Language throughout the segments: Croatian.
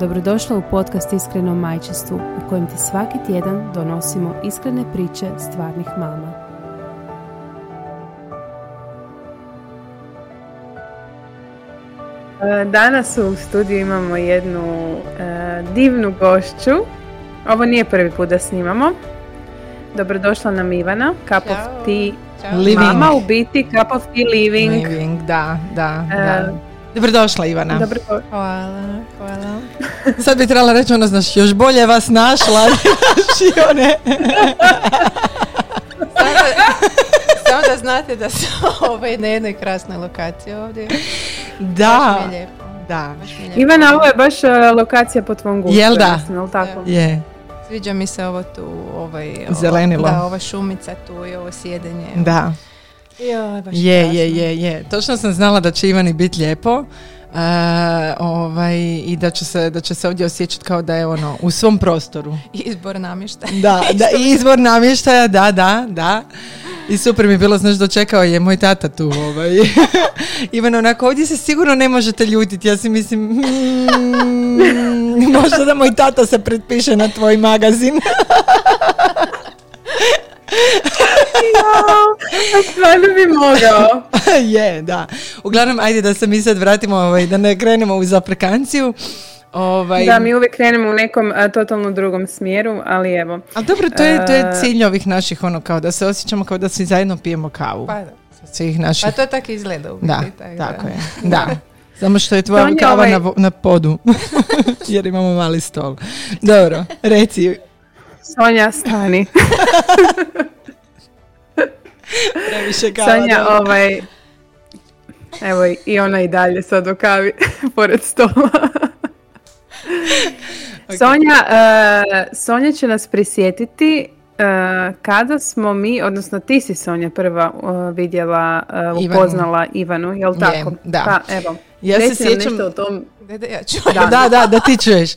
Dobrodošla u podcast Iskreno majčestvu u kojem ti svaki tjedan donosimo iskrene priče stvarnih mama. E, danas u studiju imamo jednu e, divnu gošću. Ovo nije prvi put da snimamo. Dobrodošla nam Ivana, Cup of Tea Living. Mama, u biti Cup of Tea Living. Living, da, da, E, da. Dobrodošla Ivana. Dobro, Hvala, hvala. Sad bi trebala reći ono, znaš, još bolje vas našla. Samo da, znate da su ovaj na jednoj krasnoj lokaciji ovdje. Baš Da, mi je da, Baš mi je lijepo. Ivana, ovo je baš e, lokacija po tvom gustu. Jel da? mislim, jel tako? je, Sviđa mi se ovo tu, ovaj, ovo- Zelenilo. Da, ova šumica tu i ovo sjedenje. da. Joj, baš Je, krasno. je, je, je. Točno sam znala da će Ivani biti lijepo. E, ovaj, i da će, se, da će se ovdje osjećati kao da je ono u svom prostoru. Izbor namještaja. Da, da, i izvor namještaja, da, da, da. I super mi je bilo, znaš, dočekao je moj tata tu. Ovaj. Ivan, onako, ovdje se sigurno ne možete ljutiti. Ja si mislim, hmm, možda da moj tata se pretpiše na tvoj magazin. Stvarno bi mogao. je, da. Uglavnom, ajde da se mi sad vratimo, ovaj, da ne krenemo u zaprekanciju. Ovaj, Da, mi uvijek krenemo u nekom a, totalno drugom smjeru, ali evo. Ali dobro, to je, to je cilj ovih naših, ono, kao da se osjećamo kao da svi zajedno pijemo kavu. Pa da. Svih naših Pa to tako izgleda u. Da, tak tako je. Da. Samo što je tvoja Sonja, kava ovaj- na, vo- na podu. Jer imamo mali stol. Dobro, reci. Sonja, stani. Previše kava. Sonja, dobro. ovaj... Evo i ona i dalje sad u kavi, pored stola. Sonja, e, Sonja će nas prisjetiti e, kada smo mi, odnosno ti si Sonja prva e, vidjela, e, Ivanu. upoznala Ivanu, jel Je, tako? da. Pa, evo, Ja se reci sjećam- nešto o tom. Da, da, ja ću. Da, da, da, da ti čuješ. E,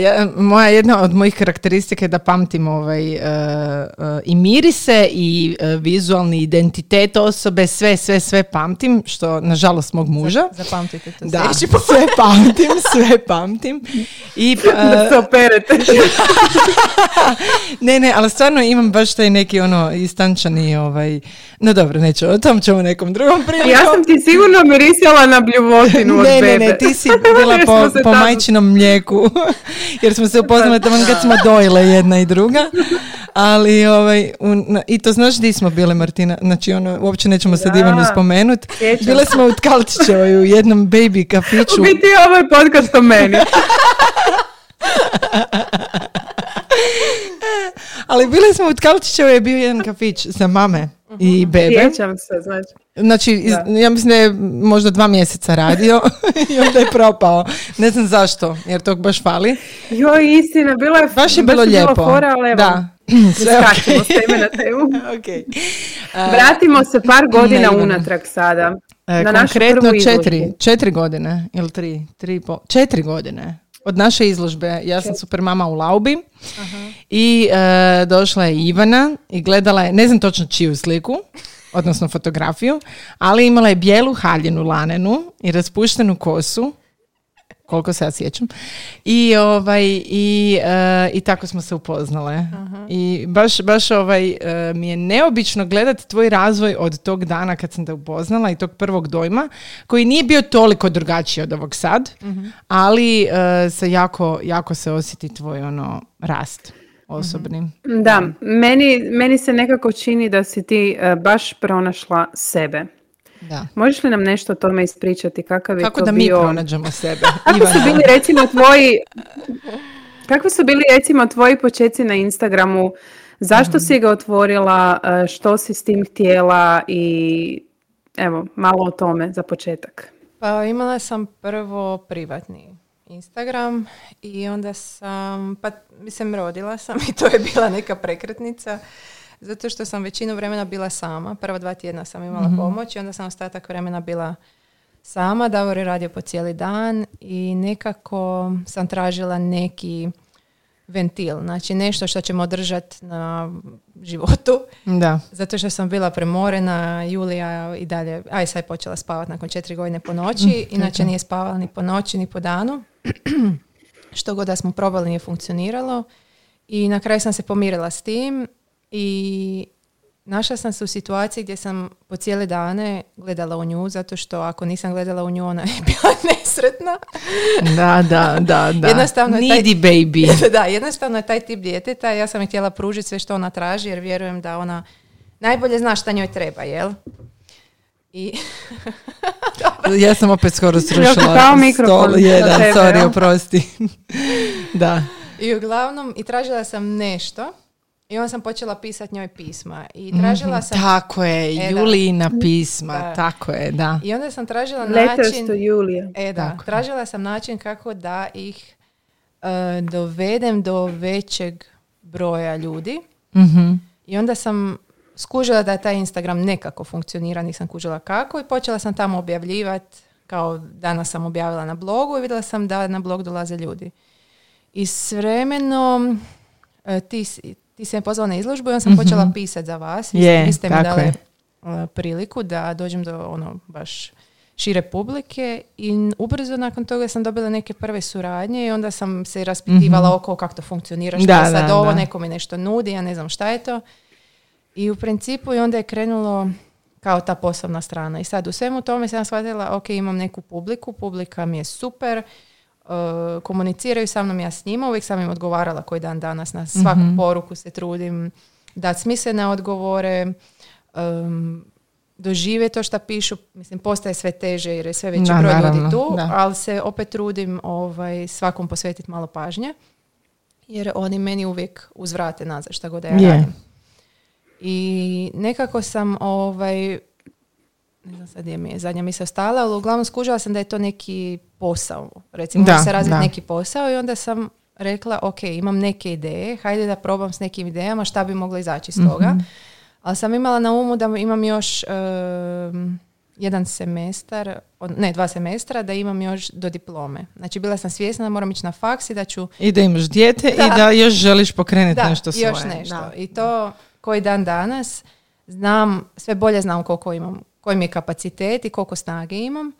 ja, moja jedna od mojih karakteristika je da pamtim ovaj, e, e, i mirise i e, vizualni identitet osobe, sve, sve, sve pamtim, što nažalost mog muža. Zapamtite to Da, sljedeći put. sve pamtim, sve pamtim. I, Da se operete. ne, ne, ali stvarno imam baš taj neki ono istančani ovaj, no dobro, neću, o tom ćemo nekom drugom prilikom. Ja sam ti sigurno mirisala na bljuvotinu od ne, ne, bebe. ne, ti si bila po, se po tamo- majčinom mlijeku, jer smo se upoznali tamo kad smo dojile jedna i druga, ali ovaj, i to znaš di smo bile Martina, znači ono, uopće nećemo sad Da. Ivanu spomenut, Sjećam bile smo u Tkalčićevoj u jednom baby kafiću, U biti ovo je podcast o meni. ali bile smo u Tkalčićevoj je bio jedan kafić za mame i bebe. Sjećam se, znači. Znači, iz- ja mislim da je možda dva mjeseca radio i onda je propao. Ne znam zašto, jer tog baš fali. Joj, istina, bilo je Baš je bilo lijepo. fora, ali evo, Da. Sve skačemo ok. s teme na temu. Ok. Vratimo se par godina ne, unatrag sada. E, na konkretno četiri, četiri godine, ili tri, tri i pol, četiri godine. Od naše izložbe, ja sam super mama u Laubi i e, došla je Ivana i gledala je, ne znam točno čiju sliku, odnosno fotografiju, ali imala je bijelu haljinu lanenu i raspuštenu kosu, koliko se ja sjećam. I, ovaj, i, e, i tako smo se upoznale. I baš, baš ovaj, e, mi je neobično gledati tvoj razvoj od tog dana kad sam te upoznala i tog prvog dojma, koji nije bio toliko drugačiji od ovog sad, ali e, se jako, jako se osjeti tvoj ono rast osobni. Da, meni, meni se nekako čini da si ti baš pronašla sebe. Da. Možeš li nam nešto o tome ispričati? Kakav je Kako to da mi bio... pronađemo sebe? Kakvi su bili recimo tvoji... Kakvi su bili recimo tvoji počeci na Instagramu? Zašto Mhm. si ga otvorila? e, Što si s tim htjela? I evo, malo o tome za početak. Pa imala sam prvo privatni Instagram i onda sam, pa mislim rodila sam i to je bila neka prekretnica zato što sam većinu vremena bila sama. Prva dva tjedna sam imala Mhm. pomoć i onda sam ostatak vremena bila sama. Davor je radio po cijeli dan i nekako sam tražila neki ventil, znači nešto što će me održati na životu. Da. Zato što sam bila premorena, Julija i dalje, aj sad je počela spavati nakon četiri godine po noći, inače nije spavala ni po noći ni po danu. što god da smo probali nije funkcioniralo. I na kraju sam se pomirila s tim i našla sam se u situaciji gdje sam po cijele dane gledala u nju, zato što ako nisam gledala u nju, ona je bila nesretna. Da, da, da, da. Jednostavno je taj- baby. da, jednostavno je taj tip djeteta. Ja sam je htjela pružiti sve što ona traži, jer vjerujem da ona najbolje zna šta njoj treba, jel? I Ja sam opet skoro srušila stol jedan, sorry, oprosti. da. I uglavnom, i tražila sam nešto i onda sam počela pisati njoj pisma. I tražila sam... Tako je, E, pisma, Da. tako je, da. I onda sam tražila Letters način... to Julia. E da, Tako. tražila sam način kako da ih e, dovedem do većeg broja ljudi. Mhm. I onda sam skužila da taj Instagram nekako funkcionira, nisam kužila kako i počela sam tamo objavljivati, kao danas sam objavila na blogu i vidjela sam da na blog dolaze ljudi. I s vremenom e, ti, si- me pozvala na izložbu i onda sam počela pisati za vas. Vi, vi ste mi dali je. e, priliku da dođem do ono baš šire publike i ubrzo nakon toga sam dobila neke prve suradnje i onda sam se raspitivala oko kako to funkcionira, što Da, je sad da, ovo, da. neko mi nešto nudi, ja ne znam šta je to. I u principu i onda je krenulo kao ta poslovna strana. I sad u svemu tome sam shvatila, ok, imam neku publiku, publika mi je super, uh, komuniciraju sa mnom, ja s njima, uvijek sam im odgovarala koji dan danas, na svaku poruku se trudim dati smislene odgovore, um, dožive to što pišu, mislim, postaje sve teže jer je sve veći Da, broj naravno, ljudi tu, da. ali se opet trudim ovaj, svakom posvetiti malo pažnje, jer oni meni uvijek uzvrate nazad šta god da ja radim. I nekako sam ovaj, ne znam sad gdje mi je zadnja misao stala, ali uglavnom skužila sam da je to neki posao. Recimo, Da, se razviti neki posao i onda sam rekla, ok, imam neke ideje, hajde da probam s nekim idejama šta bi moglo izaći iz toga. Mhm. Ali sam imala na umu da imam još em, jedan semestar, od- ne, dva semestra, da imam još do diplome. Znači, bila sam svjesna da moram ići na faks i da ću I da imaš dijete Da. i da još želiš pokrenuti da, nešto svoje. još nešto. Da. I to koji dan danas znam, sve bolje znam koliko imam, koji mi je kapacitet i koliko snage imam.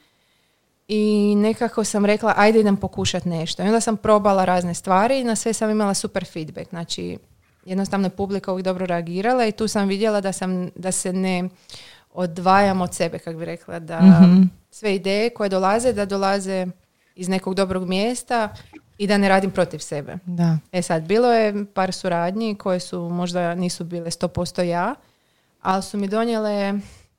I nekako sam rekla, ajde idem pokušati nešto. I onda sam probala razne stvari i na sve sam imala super feedback. Znači, jednostavno je publika uvijek dobro reagirala i tu sam vidjela da, sam, da se ne odvajam od sebe, kako bi rekla, da Mhm. sve ideje koje dolaze, da dolaze iz nekog dobrog mjesta i da ne radim protiv sebe. Da. E sad, bilo je par suradnji koje su možda nisu bile 100% ja, ali su mi donijele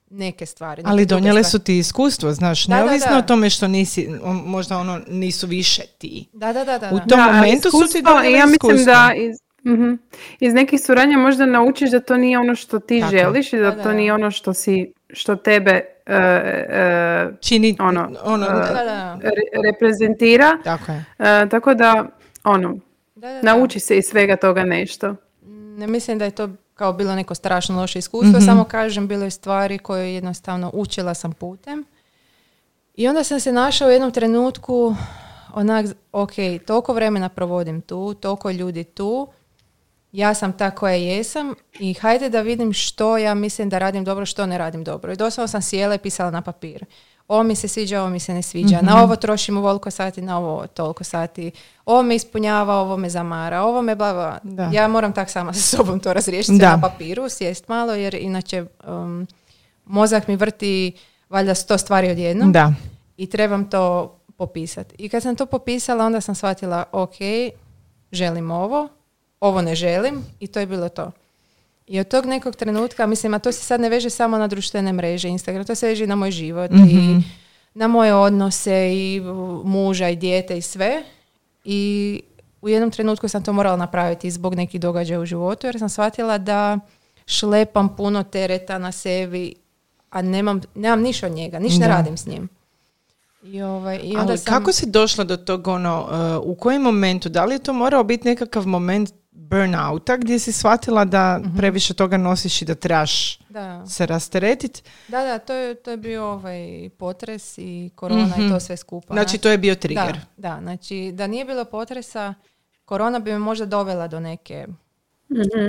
neke stvari. neke Ali donijele stvari. su ti iskustvo, znaš, Da, da, neovisno da. o tome što nisi, možda ono nisu više ti. Da, da, da. da, U da. tom Da, momentu su ti iskustvo, donijele Ja mislim iskustvo. da iz, mhm. iz nekih suradnja možda naučiš da to nije ono što ti Tako. želiš i da, Da, da, to da. nije ono što si što tebe e, e, Čini, ono, ono, Da, da, da. re- reprezentira. tako je. Tako da, ono, Da, da, da. nauči se iz svega toga nešto. Ne mislim da je to kao bilo neko strašno loše iskustvo, Mhm. samo kažem, bilo je stvari koje jednostavno učila sam putem. I onda sam se našla u jednom trenutku onak, ok, toliko vremena provodim tu, toliko ljudi tu, ja sam ta koja jesam i hajde da vidim što ja mislim da radim dobro, što ne radim dobro. I doslovno sam sjela i pisala na papir. Ovo mi se sviđa, ovo mi se ne sviđa. Na ovo trošim ovoliko sati, na ovo toliko sati. Ovo me ispunjava, ovo me zamara, ovo me bla, bla. Da. Ja moram tak sama sa sobom to razriješiti Da. na papiru, sjest malo, jer inače um, mozak mi vrti valjda sto stvari odjednom Da. i trebam to popisati. I kad sam to popisala, onda sam shvatila, ok, želim ovo, ovo ne želim i to je bilo to. I od tog nekog trenutka, mislim, a to se sad ne veže samo na društvene mreže, Instagram, to se veže i na moj život i na moje odnose i muža i dijete i sve. I u jednom trenutku sam to morala napraviti zbog nekih događaja u životu jer sam shvatila da šlepam puno tereta na sebi, a nemam, nemam ništa od njega, ništa ne Da. radim s njim. I, ovaj, i onda Ali sam... kako si došla do tog ono, uh, u kojem momentu, da li je to morao biti nekakav moment burnouta gdje si shvatila da Mhm. previše toga nosiš i da trebaš Da. se rasteretiti? Da, da, to je, to je bio ovaj potres i korona i to sve skupa. Znači to je bio trigger. Da, da, znači da nije bilo potresa, korona bi me možda dovela do neke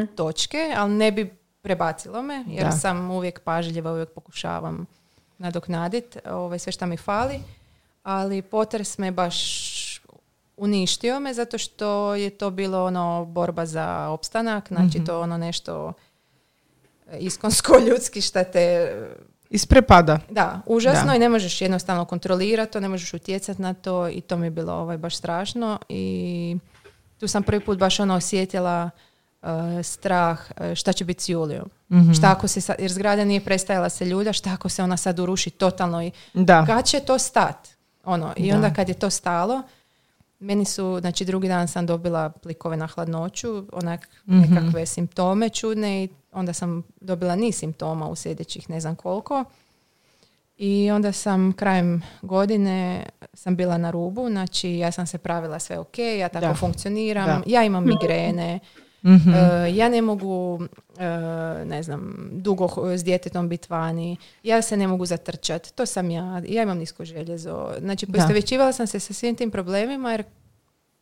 točke, ali ne bi prebacilo me, jer Da. sam uvijek pažljiva, uvijek pokušavam nadoknaditi ovaj, sve što mi fali, ali potres me baš uništio me zato što je to bilo ono borba za opstanak, znači Mhm. to ono nešto iskonsko ljudski šta te Isprepada. da, užasno Da. i ne možeš jednostavno kontrolirati to, ne možeš utjecati na to i to mi je bilo ovaj, baš strašno i tu sam prvi put baš ono osjetila uh, strah šta će biti s Julijom. Mhm. Šta ako se sad, jer zgrada nije prestajala se ljulja, šta ako se ona sad uruši totalno i Da. kad će to stat? Ono, I Da. onda kad je to stalo, meni su, znači drugi dan sam dobila plikove na hladnoću, onak Mhm. nekakve simptome čudne i onda sam dobila niz simptoma u sljedećih ne znam koliko. I onda sam krajem godine sam bila na rubu, znači ja sam se pravila sve ok, ja tako Da. funkcioniram, Da. ja imam migrene, Mhm. E, ja ne mogu, e, ne znam, dugo s djetetom biti vani, ja se ne mogu zatrčati, to sam ja, ja imam nisko željezo. Znači, Da. poistovjećivala sam se sa svim tim problemima jer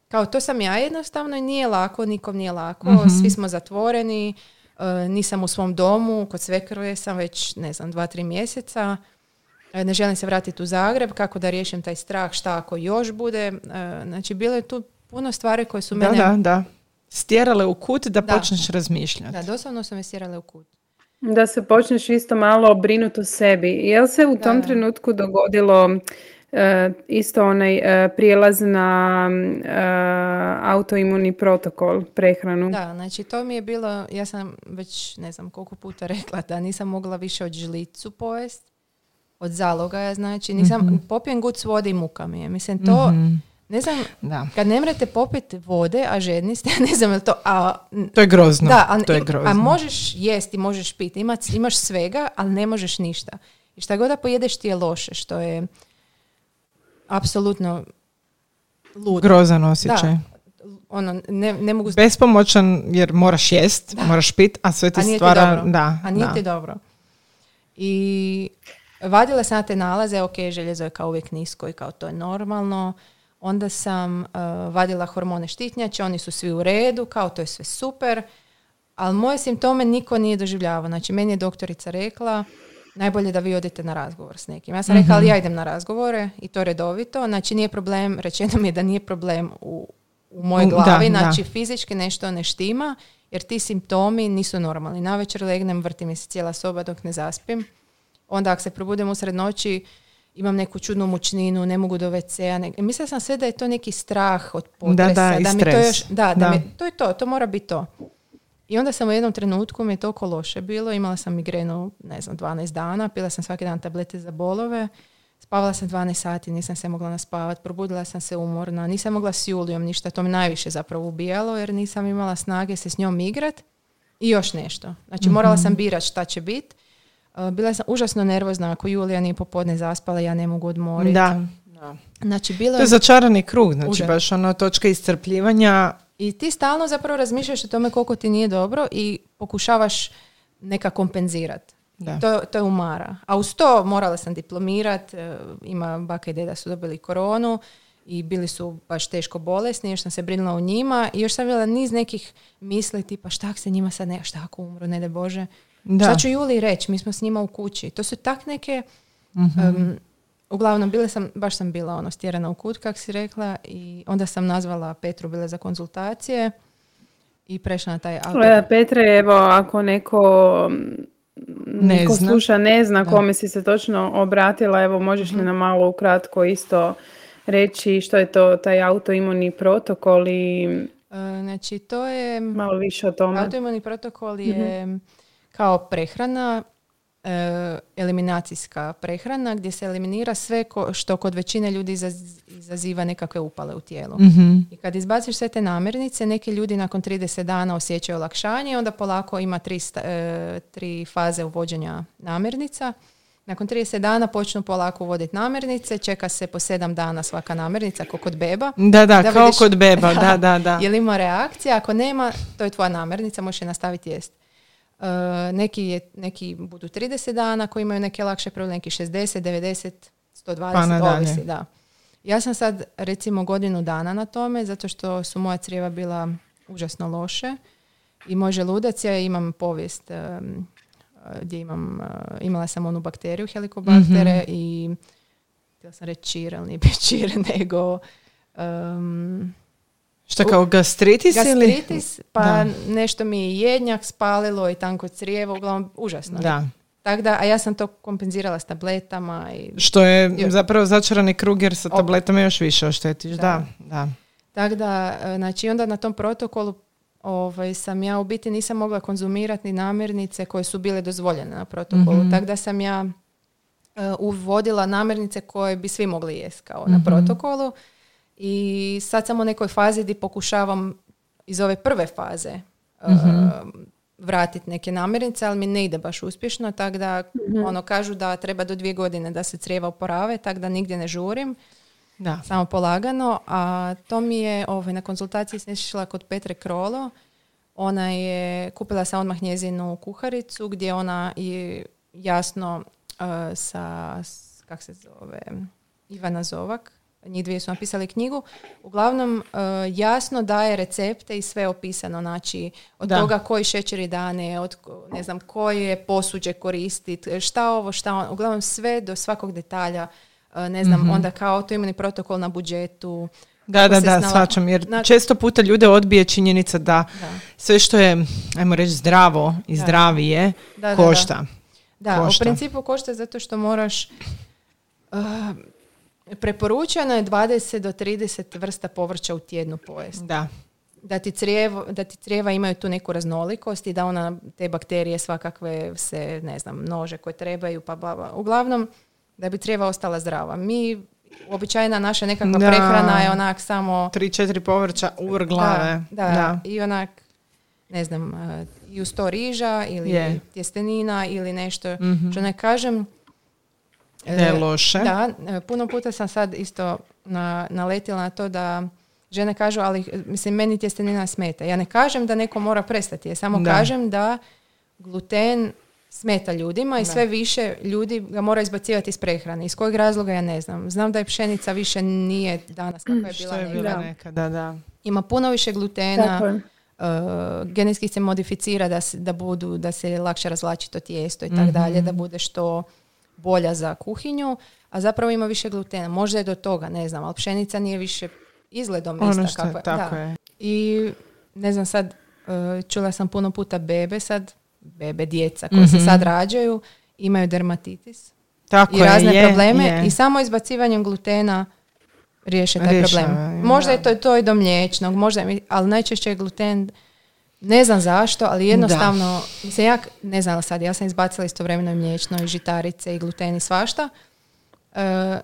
kao to sam ja jednostavno i nije lako, nikom nije lako, Mhm. svi smo zatvoreni, e, nisam u svom domu, kod svekrve sam već, ne znam, dva, tri mjeseca, E, ne želim se vratiti u Zagreb, kako da riješim taj strah, šta ako još bude. E, Znači, bilo je tu puno stvari koje su Da, mene... da, da. Stjerale u kut da, Da. počneš razmišljati. Da, doslovno su me stjerale u kut. Da se počneš isto malo brinuti o sebi. Jel se u tom Da. trenutku dogodilo e, isto onaj e, prijelaz na e, autoimuni protokol, prehranu? Da, znači to mi je bilo, ja sam već ne znam koliko puta rekla da nisam mogla više od žlicu pojest, od zalogaja, znači nisam, popijem guc vode i muka mi je. Mislim, to, Mhm. Ne znam, Da. kad ne mrete popiti vode, a žedni ste, ne znam to, a, To je grozno. da, a, to je grozno. a možeš jesti, možeš piti, ima, imaš svega, ali ne možeš ništa. I šta god da pojedeš ti je loše, što je apsolutno ludo. Grozan osjećaj. Da, ono, ne, ne mogu Bespomoćan jer moraš jest, moraš pit, a sve ti A nije ti stvara... dobro. Da, A nije da. ti dobro. I vadila sam na te nalaze, ok, željezo je kao uvijek nisko i kao to je normalno. Onda sam uh, vadila hormone štitnjače, oni su svi u redu, kao to je sve super. Ali moje simptome niko nije doživljavao. Znači, meni je doktorica rekla, najbolje da vi odete na razgovor s nekim. Ja sam rekla, Mhm. ali ja idem na razgovore i to redovito. Znači, nije problem, rečeno mi je da nije problem u, u mojoj da, glavi. da. znači, fizički nešto ne štima, jer ti simptomi nisu normalni. Navečer legnem, vrti mi se cijela soba dok ne zaspim. Onda ako se probudim usred noći, imam neku čudnu mučninu, ne mogu do WC-a. Ne... Mislila sam sve da je to neki strah od potresa. da, i mi to još, da, da, Da. mi- to je to, to mora biti to. I onda sam u jednom trenutku mi je toliko loše bilo, imala sam migrenu, ne znam, 12 dana, pila sam svaki dan tablete za bolove, spavala sam 12 sati, nisam se mogla naspavati, probudila sam se umorna, nisam mogla s Julijom ništa, to me najviše zapravo ubijalo jer nisam imala snage se s njom igrat i još nešto. Znači morala sam birat šta će biti. Bila sam užasno nervozna ako Julija nije popodne zaspala, ja ne mogu odmoriti. Da. da. Znači bilo To je začarani krug, znači Užas. baš ono točka iscrpljivanja. I ti stalno zapravo razmišljaš o tome koliko ti nije dobro i pokušavaš neka kompenzirati. Da. To, to je umara. A uz to morala sam diplomirat, e, ima baka i deda su dobili koronu i bili su baš teško bolesni, još sam se brinula o njima i još sam bila niz nekih misli tipa šta ako se njima sad ne, šta ako umru, ne da Bože. Da. Šta ću Juli reći, mi smo s njima u kući. To su tak neke, Mhm. em, uglavnom bile sam, baš sam bila ono stjerana u kut, kak si rekla, i onda sam nazvala Petru bile za konzultacije i prešla na taj auto. E, Petre, evo, ako neko Ne neko zna. sluša, ne zna kome si se točno obratila, evo, možeš Mhm. li nam malo ukratko isto reći što je to taj autoimuni protokol i E, Znači, to je... malo više o tome. Autoimuni protokol je kao prehrana, e, eliminacijska prehrana gdje se eliminira sve ko- što kod većine ljudi izaz- izaziva nekakve upale u tijelu. Mhm. I kad izbaciš sve te namirnice, neki ljudi nakon 30 dana osjećaju olakšanje i onda polako ima tri, sta- e, tri faze uvođenja namirnica. Nakon 30 dana počnu polako uvoditi namirnice, čeka se po 7 dana svaka namirnica, kao kod beba. Da, da, kao kod beba, da, da, da. Je li ima reakcija? Ako nema, to je tvoja namirnica, možeš je nastaviti jest. Uh, neki, je, neki budu 30 dana koji imaju neke lakše probleme, neki 60, 90, 120, pa ovisi, da. Ja sam sad recimo godinu dana na tome zato što su moja crijeva bila užasno loše i moj želudac, ja imam povijest um, gdje imam, uh, imala sam onu bakteriju helikobaktere mm-hmm. i htjela sam reći čir, ali nije čir, nego um, što kao gastritis, gastritis pa nešto mi je jednjak spalilo i tanko crijevo, uglavnom užasno. Da. Tako da, a ja sam to kompenzirala s tabletama. I, Što je zapravo začarani krug jer sa tabletama još više oštetiš. Da, da. Tako da, e, znači onda na tom protokolu ovaj, sam ja u biti nisam mogla konzumirati ni namirnice koje su bile dozvoljene na protokolu. mm Tako da sam ja uh, uvodila namirnice koje bi svi mogli jesti kao na mhm. protokolu. I sad sam u nekoj fazi gdje pokušavam iz ove prve faze mm vratiti neke namirnice, ali mi ne ide baš uspješno, tako da mm ono kažu da treba do dvije godine da se crijeva oporave, tako da nigdje ne žurim. Da. Samo polagano, a to mi je ovaj, na konzultaciji sam kod Petre Krolo. Ona je, kupila sam odmah njezinu kuharicu gdje ona je jasno uh, sa, kak se zove, Ivana Zovak, njih dvije su napisali knjigu, uglavnom uh, jasno daje recepte i sve opisano, znači od toga koji šećeri dane, od ne znam koje posuđe koristiti, šta ovo, šta on, uglavnom sve do svakog detalja, uh, ne znam, mm onda kao to imeni protokol na budžetu, da, da, da, svačam, jer često puta ljude odbije činjenica da, sve što je, ajmo reći, zdravo i zdravije, košta. Da, u principu košta zato što moraš uh, Preporučeno je 20 do 30 vrsta povrća u tjednu pojesti. Da. Da ti, crijevo, da ti crijeva imaju tu neku raznolikost i da ona te bakterije svakakve se, ne znam, nože koje trebaju, pa bla, Uglavnom, da bi crijeva ostala zdrava. Mi, običajna naša nekakva prehrana je onak samo... 3-4 povrća ur glave. Da, da, i onak, ne znam, i uz to riža ili je. tjestenina ili nešto. mm Što ne kažem, ne je loše. Da, e, puno puta sam sad isto na, naletila na to da žene kažu, ali mislim, meni tjestenina smeta. Ja ne kažem da neko mora prestati, ja samo kažem da gluten smeta ljudima i sve više ljudi ga mora izbacivati iz prehrane. Iz kojeg razloga ja ne znam. Znam da je pšenica više nije danas kako je bila, je bila nekada. Da. Ima puno više glutena. Uh, genetski se modificira da, se, da budu, da se lakše razvlači to tijesto i tako mhm. dalje, da bude što bolja za kuhinju, a zapravo ima više glutena. Možda je do toga, ne znam, ali pšenica nije više izgledom ono ista. Kako, tako je. I ne znam, sad e, čula sam puno puta bebe sad, bebe, djeca koje se mhm. sad rađaju, imaju dermatitis tako i razne probleme i samo izbacivanjem glutena riješe taj problem. Možda je to, to i do mliječnog, možda, ali najčešće je gluten ne znam zašto, ali jednostavno, da. mislim, ja ne znam sad, ja sam izbacila istovremeno i mliječno i žitarice i gluten i svašta. E,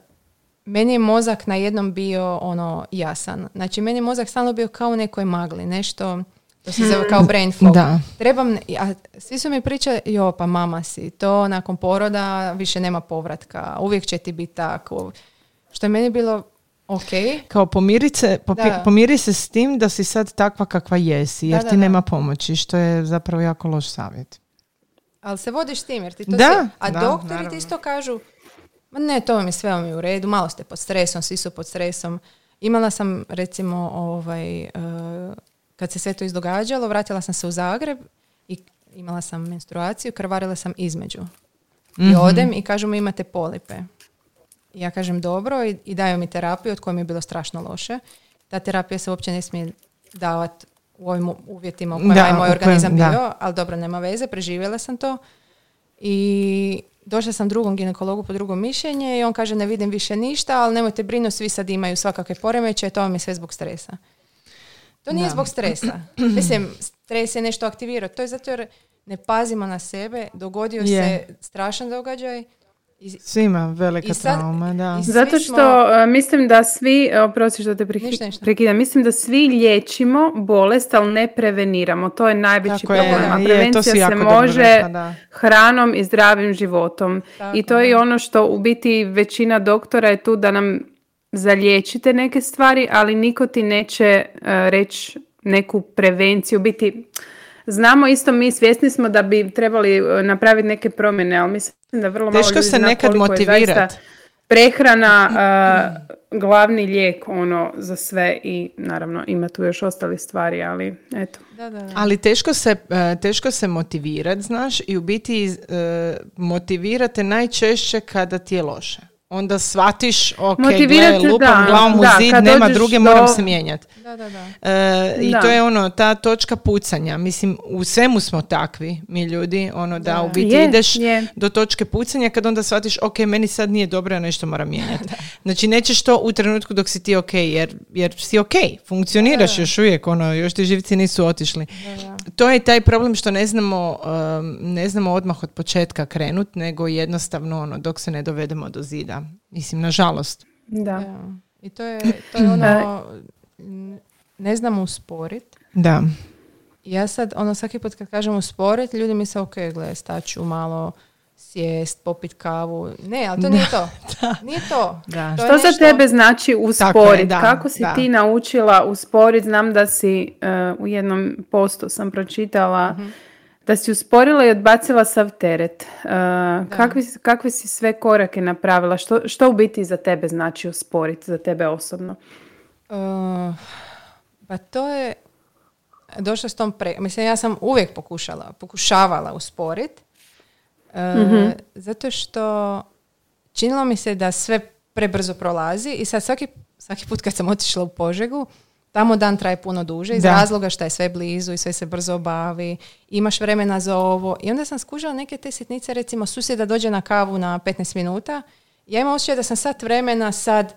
meni je mozak na jednom bio ono jasan. Znači, meni je mozak stalno bio kao u nekoj magli, nešto, to se zove kao brain fog. Da. Trebam, a svi su mi pričali, jo, pa mama si, to nakon poroda više nema povratka, uvijek će ti biti tako. Što je meni bilo, Ok. Kao pomiri se, pomiri se s tim da si sad takva kakva jesi, jer ti nema pomoći, što je zapravo jako loš savjet. Ali se vodiš s tim, jer ti to da, A doktori ti isto kažu, ma ne, to vam je sve vam je u redu, malo ste pod stresom, svi su pod stresom. Imala sam, recimo, ovaj, uh, kad se sve to izdogađalo, vratila sam se u Zagreb i imala sam menstruaciju, krvarila sam između. I mhm. odem i kažu mi imate polipe ja kažem dobro i, i daju mi terapiju od koje mi je bilo strašno loše. Ta terapija se uopće ne smije davati u ovim uvjetima u kojima je moj organizam bio, ali dobro, nema veze, preživjela sam to. I došla sam drugom ginekologu po drugo mišljenje i on kaže ne vidim više ništa, ali nemojte brinuti, svi sad imaju svakakve poremeće, to vam je sve zbog stresa. To nije zbog stresa. Mislim, stres je nešto aktivirao. To je zato jer ne pazimo na sebe, dogodio se strašan događaj, I- Svima velika I sad- trauma, da. Zato smo- što e, mislim da svi, e, oprosti što te preki- Ništa, ništa. prekidam, mislim da svi liječimo bolest, ali ne preveniramo. To je najveći Tako je, problem. A je, to prevencija si se može rekla, da. hranom i zdravim životom. Tako I to je je. ono što u biti većina doktora je tu da nam zaliječite neke stvari, ali niko ti neće e, reći neku prevenciju. U biti, znamo isto mi, svjesni smo da bi trebali e, napraviti neke promjene, ali mislim da vrlo malo Teško ljudi se zna nekad koliko je motivirat. zaista prehrana e, glavni lijek ono za sve i naravno ima tu još ostali stvari, ali eto. Da, da, da. Ali teško se, e, teško se motivirat, znaš, i u biti e, motivirate najčešće kada ti je loše. Onda shvatiš, ok, Motivirate, gle, lupam da, glavom u da, zid, nema druge, do- moram se mijenjati. Da, da, da. E, I Da. to je ono, ta točka pucanja. Mislim, u svemu smo takvi, mi ljudi, ono da, Da. u biti Je, ideš je. do točke pucanja kad onda shvatiš, ok, meni sad nije dobro, ja nešto moram mijenjati. Znači, nećeš to u trenutku dok si ti ok, jer, jer si ok, funkcioniraš još uvijek, ono, još ti živci nisu otišli. To je taj problem što ne znamo, um, ne znamo odmah od početka krenut, nego jednostavno, ono, dok se ne dovedemo do zida. Mislim, nažalost. Da. Da. I to je, to je ono, ne znamo usporit. Da. Ja sad, ono, svaki put kad kažem usporit, ljudi misle, ok, gle, staću malo sjest, popit kavu. Ne, ali to nije to. Nije to. Da. To je Što za nešto- tebe znači Tako je, usporit? da, Kako si da. ti naučila usporit? Znam da si uh, u jednom postu sam pročitala Mhm. da si usporila i odbacila sav teret. Uh, kakvi, si- kakve si sve korake napravila? Što, što u biti za tebe znači usporit, za tebe osobno? Uh, pa to je došlo s tom pre... Mislim, ja sam uvijek pokušala, pokušavala usporit. Uh, Zato što činilo mi se da sve prebrzo prolazi i sad svaki, svaki put kad sam otišla u Požegu, tamo dan traje puno duže iz Da. razloga što je sve blizu i sve se brzo obavi, imaš vremena za ovo. I onda sam skužila neke te sitnice, recimo susjeda dođe na kavu na 15 minuta, ja imam osjećaj da sam sat vremena sad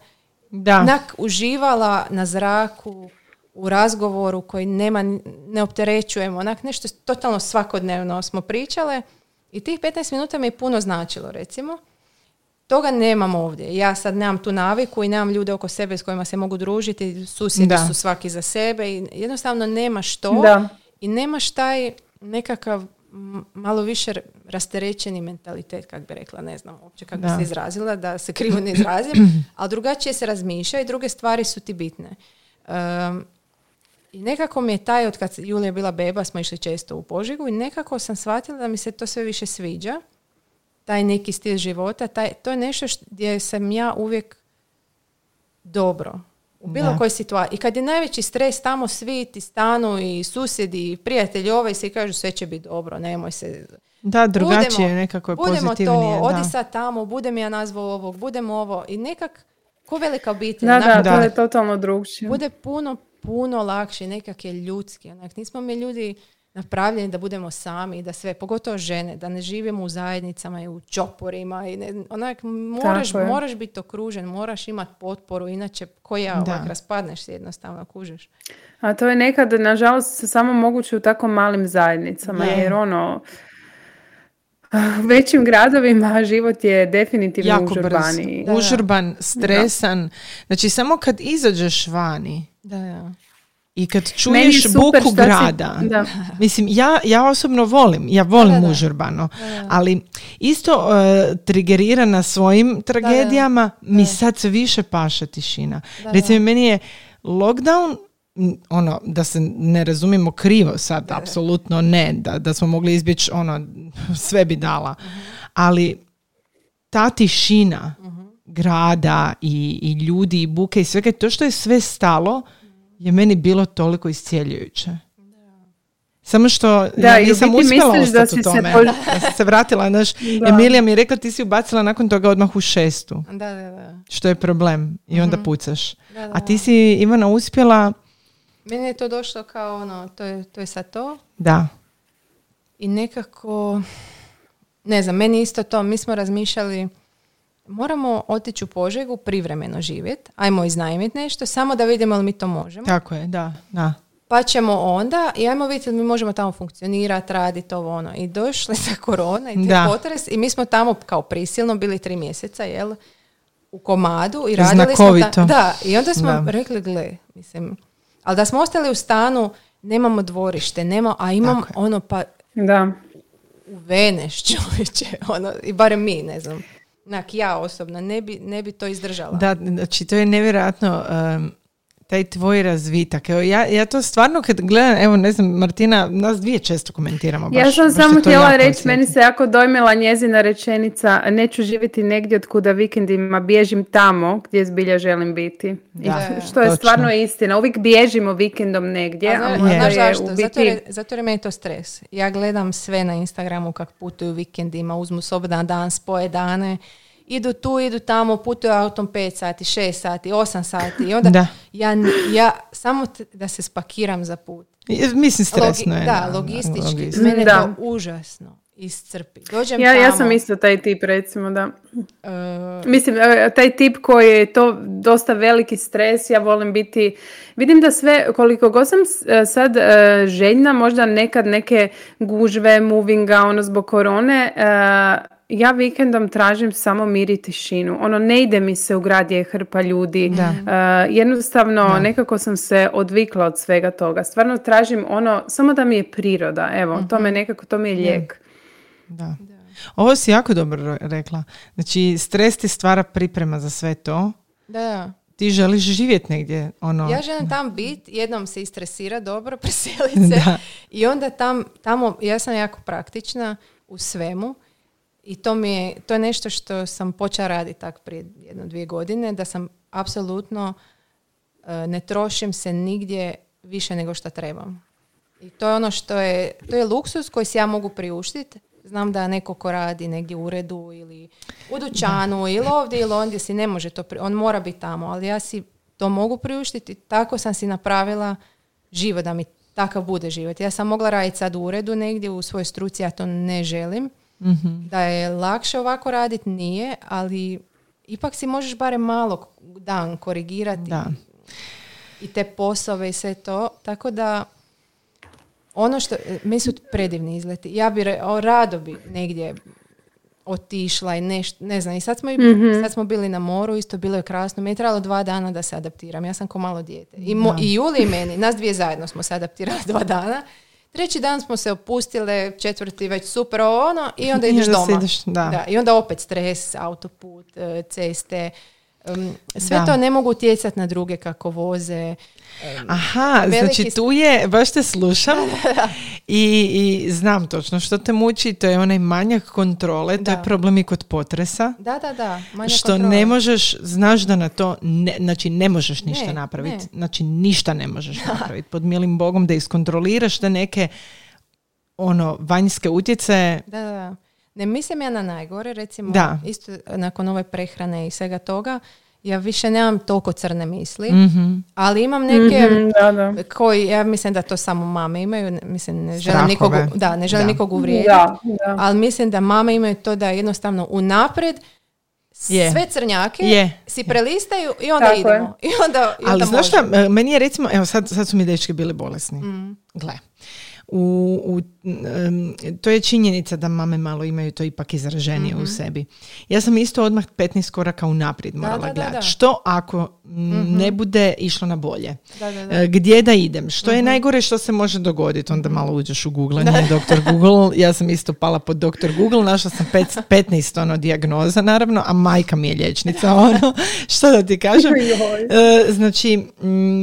Da. onak uživala na zraku u razgovoru koji nema, ne opterećujemo, onak nešto totalno svakodnevno smo pričale i tih 15 minuta mi je puno značilo recimo. Toga nemam ovdje. Ja sad nemam tu naviku i nemam ljude oko sebe s kojima se mogu družiti, susjedi Da. su svaki za sebe i jednostavno nemaš to Da. i nemaš taj nekakav malo više rasterećeni mentalitet, kak bi rekla, ne znam uopće kako bi se izrazila, da se krivo ne izrazim, ali drugačije se razmišlja i druge stvari su ti bitne. Um, I nekako mi je taj, od kad Julija je bila beba, smo išli često u Požegu i nekako sam shvatila da mi se to sve više sviđa, taj neki stil života, taj, to je nešto št- gdje sam ja uvijek dobro. U bilo Da. kojoj situaciji. I kad je najveći stres, tamo svi ti stanu i susjedi i prijatelji ovaj svi kažu sve će biti dobro, nemoj se... Da, drugačije Budemo- nekako je budemo to, odi sad tamo, budem ja nazvao ovog, budemo ovo. I nekak, ko velika obitelj. Da, da, Da. to je totalno drugčije. bude puno, puno lakše, nekak je ljudski. Onak, nismo mi ljudi napravljeni da budemo sami i da sve, pogotovo žene, da ne živimo u zajednicama i u čoporima. I ne, onak, moraš, moraš biti okružen, moraš imati potporu, inače ko ja, Da. ovak, raspadneš se jednostavno, kužeš. A to je nekad, nažalost, se samo moguće u tako malim zajednicama, Je. jer ono, u većim gradovima život je definitivno jako brz, užurbaniji. Da, da. užurban, stresan. Znači, samo kad izađeš vani Da, da. i kad čuješ buku si- grada, da. mislim, ja, ja osobno volim, ja volim Da, da, da. užurbano, ali isto uh, trigerirana svojim tragedijama, mi sad sve više paše tišina. Da, Recimo, meni je lockdown ono, da se ne razumijemo krivo sad, apsolutno ne, da, da smo mogli izbjeći, ono, sve bi dala. Ali ta tišina grada i, i ljudi i buke i svega, to što je sve stalo je meni bilo toliko iscijeljujuće. Samo što Da, ja nisam uspjela da ostati u se tome. pož- Ja sam se vratila, znaš, Da. Emilija mi je rekla ti si ubacila nakon toga odmah u šestu, Da, da, da. što je problem i onda pucaš. Da, da, A ti si, Ivana, uspjela, Meni je to došlo kao ono, to je, to je sad to. da, I nekako, ne znam, meni isto to, mi smo razmišljali, moramo otići u Požegu, privremeno živjeti, ajmo iznajmiti nešto, samo da vidimo li mi to možemo. tako je, da, da. pa ćemo onda i ajmo vidjeti da mi možemo tamo funkcionirati, raditi ovo ono. I došli sa korona i te Da. potres i mi smo tamo kao prisilno bili tri mjeseca, jel? U komadu i radili smo Znakovito. ta- Da, i onda smo Da. rekli, gle, mislim, ali da smo ostali u stanu, nemamo dvorište, nema, a imam ono pa Da. uveneš čovječe, ono, i barem mi, ne znam. Nak, ja osobno ne bi, ne bi to izdržala. Da, znači to je nevjerojatno taj tvoj razvitak. Evo, ja, ja to stvarno kad gledam, evo ne znam, Martina, nas dvije često komentiramo. Baš, Ja sam baš samo htjela reći, meni osjetim. se jako dojmila njezina rečenica, neću živjeti negdje od kuda vikendima, bježim tamo gdje zbilja želim biti. I Da, što je točno. stvarno istina. Uvijek bježimo vikendom negdje, A a zna- možda znaš je zašto? u Zato, biti... jer, zato jer je meni to stres. Ja gledam sve na Instagramu kak putuju vikendima, uzmu slobodan dan, spoje dane, idu tu, idu tamo, putuju autom 5 sati, 6 sati, 8 sati i onda Da. ja, ja samo t- da se spakiram za put. Je, Mislim, stresno Logi- je. Da, logistički. logistički. Mene Da. to užasno iscrpi. Dođem Ja, ja tamo, sam isto taj tip, recimo, da. e, Mislim, taj tip koji je to dosta veliki stres, ja volim biti, vidim da sve, koliko god sam e, sad e, željna, možda nekad neke gužve, movinga, ono zbog korone, e, ja vikendom tražim samo mir i tišinu. Ono, ne ide mi se u grad je hrpa ljudi. Da. E, jednostavno, nekako sam se odvikla od svega toga. Stvarno tražim ono, samo da mi je priroda. Evo, to me nekako, to mi je lijek. Da. Ovo si jako dobro re- rekla. Znači, stres ti stvara priprema za sve to. da, da. Ti želiš živjeti negdje, ono... Ja želim tam biti, jednom se istresira dobro, preselit se Da. i onda tam, tamo, ja sam jako praktična u svemu i to mi je, to je nešto što sam počela raditi tak prije jedno, dvije godine, da sam apsolutno e, ne trošim se nigdje više nego što trebam. I to je ono što je, to je luksus koji si ja mogu priuštiti. Znam da neko ko radi negdje u uredu ili u dućanu ili ovdje ili ondje si ne može to, pri- on mora biti tamo, ali ja si to mogu priuštiti. Tako sam si napravila život da mi takav bude život. Ja sam mogla raditi sad u uredu negdje u svojoj struci, ja to ne želim. Mhm. Da je lakše ovako raditi, nije, ali ipak si možeš barem malo dan korigirati Da. i te poslove i sve to. Tako da ono što, meni su predivni izleti. Ja bi, re- o, rado bi negdje otišla i nešto, ne znam, i sad smo, i- sad smo bili na moru, isto bilo je krasno. Meni je trebalo dva dana da se adaptiram, ja sam ko malo dijete. I, mo, i Juli i meni, nas dvije zajedno smo se adaptirali dva dana. Treći dan smo se opustile, četvrti već super ono, i onda I ideš si doma. ideš, da. I onda opet stres, autoput, e, ceste, sve Da. to ne mogu utjecati na druge kako voze. Aha, Veliki znači tu je, baš te slušam i, i znam točno što te muči, to je onaj manjak kontrole, to Da. je problem i kod potresa. Da, da, da. Manja što kontrola. ne možeš, znaš da na to, ne, znači ne možeš ništa Ne, napraviti. ne. Znači ništa ne možeš napraviti. Pod milim Bogom da iskontroliraš te neke ono vanjske utjecaje. Da, da, da. Ne mislim ja na najgore, recimo, Da. isto nakon ove prehrane i svega toga, ja više nemam toliko crne misli, Mhm. ali imam neke Mhm, da, da. koji, ja mislim da to samo mame imaju, ne- mislim, ne želim nikog, da, ne želim Da. nikog uvrijediti, Da, da. ali mislim da mame imaju to da jednostavno unaprijed Je. sve crnjake Je. si prelistaju i onda Tako je. idemo. I onda, i Ali onda znaš šta, meni je recimo, evo sad, sad su mi dečki bili bolesni. Mm. Gle, u, u, em, to je činjenica da mame malo imaju to ipak izraženije u sebi. Ja sam isto odmah 15 koraka unaprijed morala Mhm. da, da, gledati. da. Mhm. Što ako m, ne bude išlo na bolje? Da, da, da. E, Gdje da idem? Što Mhm. je najgore što se može dogoditi? Onda malo uđeš u Google, nije doktor Google. Ja sam isto pala pod doktor Google, našla sam pet, 15 ono dijagnoza naravno, a majka mi je liječnica, ono, što da ti kažem? E, znači,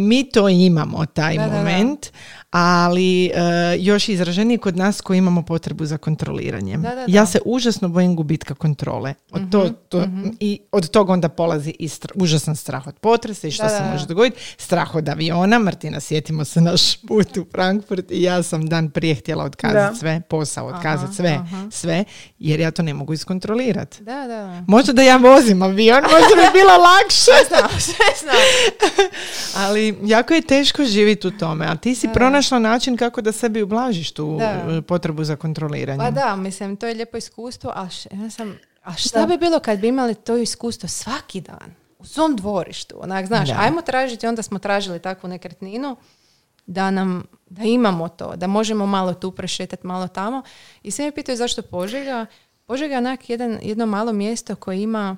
mi to imamo, taj Da, da, da. moment, ali e, još izraženije kod nas koji imamo potrebu za kontroliranjem. Da, da, da. Ja se užasno bojim gubitka kontrole. Od, to, Mhm, to, I od toga onda polazi i str- užasan strah od potresa i što Da, se da, da. može dogoditi. Strah od aviona. Martina, sjetimo se naš put u Frankfurt i ja sam dan prije htjela otkazati sve, posao otkazati sve, aha. sve, jer ja to ne mogu iskontrolirati. Da, da, da. Možda da ja vozim avion, možda bi bilo lakše. Znam, sve znam. Ali jako je teško živjeti u tome, a ti si pronašla način kako da sebi ublažiš tu Da. e, potrebu za kontroliranje. Pa da, mislim, to je lijepo iskustvo, a, š- ja sam, a šta bi bilo kad bi imali to iskustvo svaki dan? U svom dvorištu, onak, znaš, Da. ajmo tražiti, onda smo tražili takvu nekretninu, da nam da imamo to, da možemo malo tu prešetati, malo tamo. I sve me pitaju zašto Požega. Požega je onak jedan, jedno malo mjesto koje ima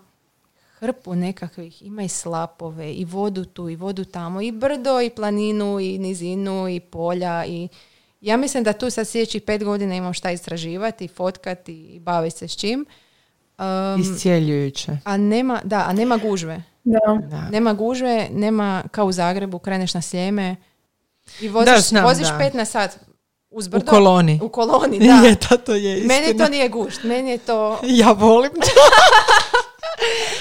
hrpu nekakvih, ima i slapove, i vodu tu, i vodu tamo, i brdo, i planinu, i nizinu, i polja, i ja mislim da tu sad sljedećih pet godina imam šta istraživati, fotkati i baviti se s čim. Um, Iscijeljujuće. A nema, da, a nema gužve. Da. Nema gužve, nema kao u Zagrebu, kreneš na sljeme i voziš, da, voziš pet na sat uz brdo. U koloni. U koloni, da. je, to je istina. Meni to nije gušt, meni je to... Ja volim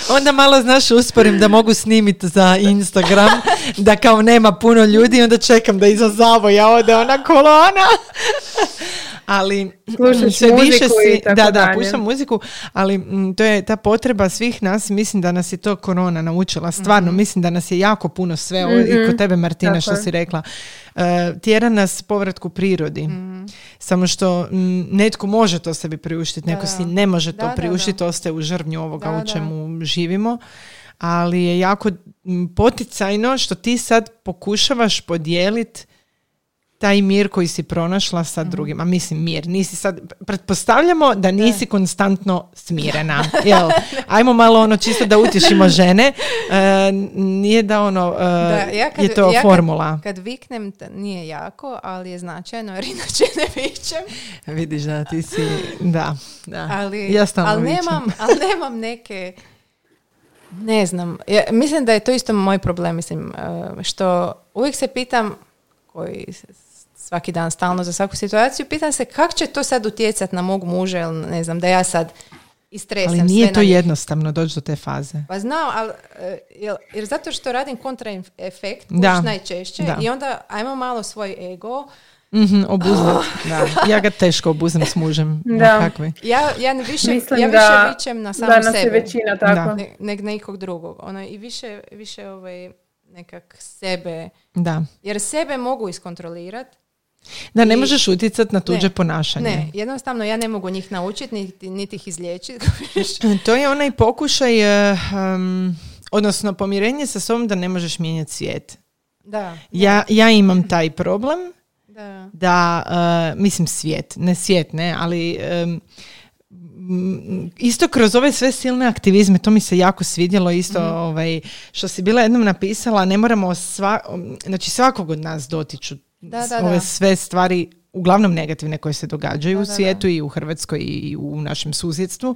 Onda malo, znaš, usporim da mogu snimiti za Instagram, da kao nema puno ljudi onda čekam da iza zavoja ode ona kolona ali sve više si, da, da, puštam muziku, ali to je ta potreba svih nas, mislim da nas je to korona naučila, stvarno, mhm. mislim da nas je jako puno sve, mm i kod tebe Martina što si rekla, uh, tjera nas povratku prirodi. Mhm. Samo što netko može to sebi priuštiti, neko si ne može to priuštiti, ostaje u žrvnju ovoga u čemu živimo ali je jako poticajno što ti sad pokušavaš podijeliti taj mir koji si pronašla sa mhm. drugima. Mislim, mir. Nisi sad, pretpostavljamo da nisi konstantno smirena. Jel? Ajmo malo ono čisto da utješimo žene. E, nije da ono, e, da, ja kad, je to ja formula. Kad, kad viknem, nije jako, ali je značajno, jer inače ne vičem. Vidiš da ti si, da. da. Ali, ja ali, nemam, ali nemam neke ne znam, ja, mislim da je to isto moj problem, mislim, e, što uvijek se pitam koji svaki dan stalno za svaku situaciju. Pitam se kako će to sad utjecati na mog muža ili ne znam, da ja sad istresam Ali nije to jednostavno doći do te faze. Pa znam, ali, e, jer, jer zato što radim kontraefekt da. najčešće i onda ajmo malo svoj ego Mm-hmm, da. Ja ga teško obuzam s mužem. Da. Ja, ja više, Mislim ja više da, vičem na samu da sebe. većina tako. Ne, na ikog drugog. Ono, I više, više ovaj, nekak sebe. Da. Jer sebe mogu iskontrolirati, da, ne možeš utjecati na tuđe ponašanje. Ne, jednostavno ja ne mogu njih naučiti, niti, niti ih izliječiti. to je onaj pokušaj, um, odnosno pomirenje sa sobom da ne možeš mijenjati svijet. Da. Ja, ja imam taj problem da, da uh, mislim svijet, ne svijet, ne, ali um, isto kroz ove sve silne aktivizme, to mi se jako svidjelo isto, mm ovaj, što si bila jednom napisala, ne moramo, sva, znači svakog od nas dotiču da, da, ove sve stvari uglavnom negativne koje se događaju u svijetu i u Hrvatskoj i u našem susjedstvu.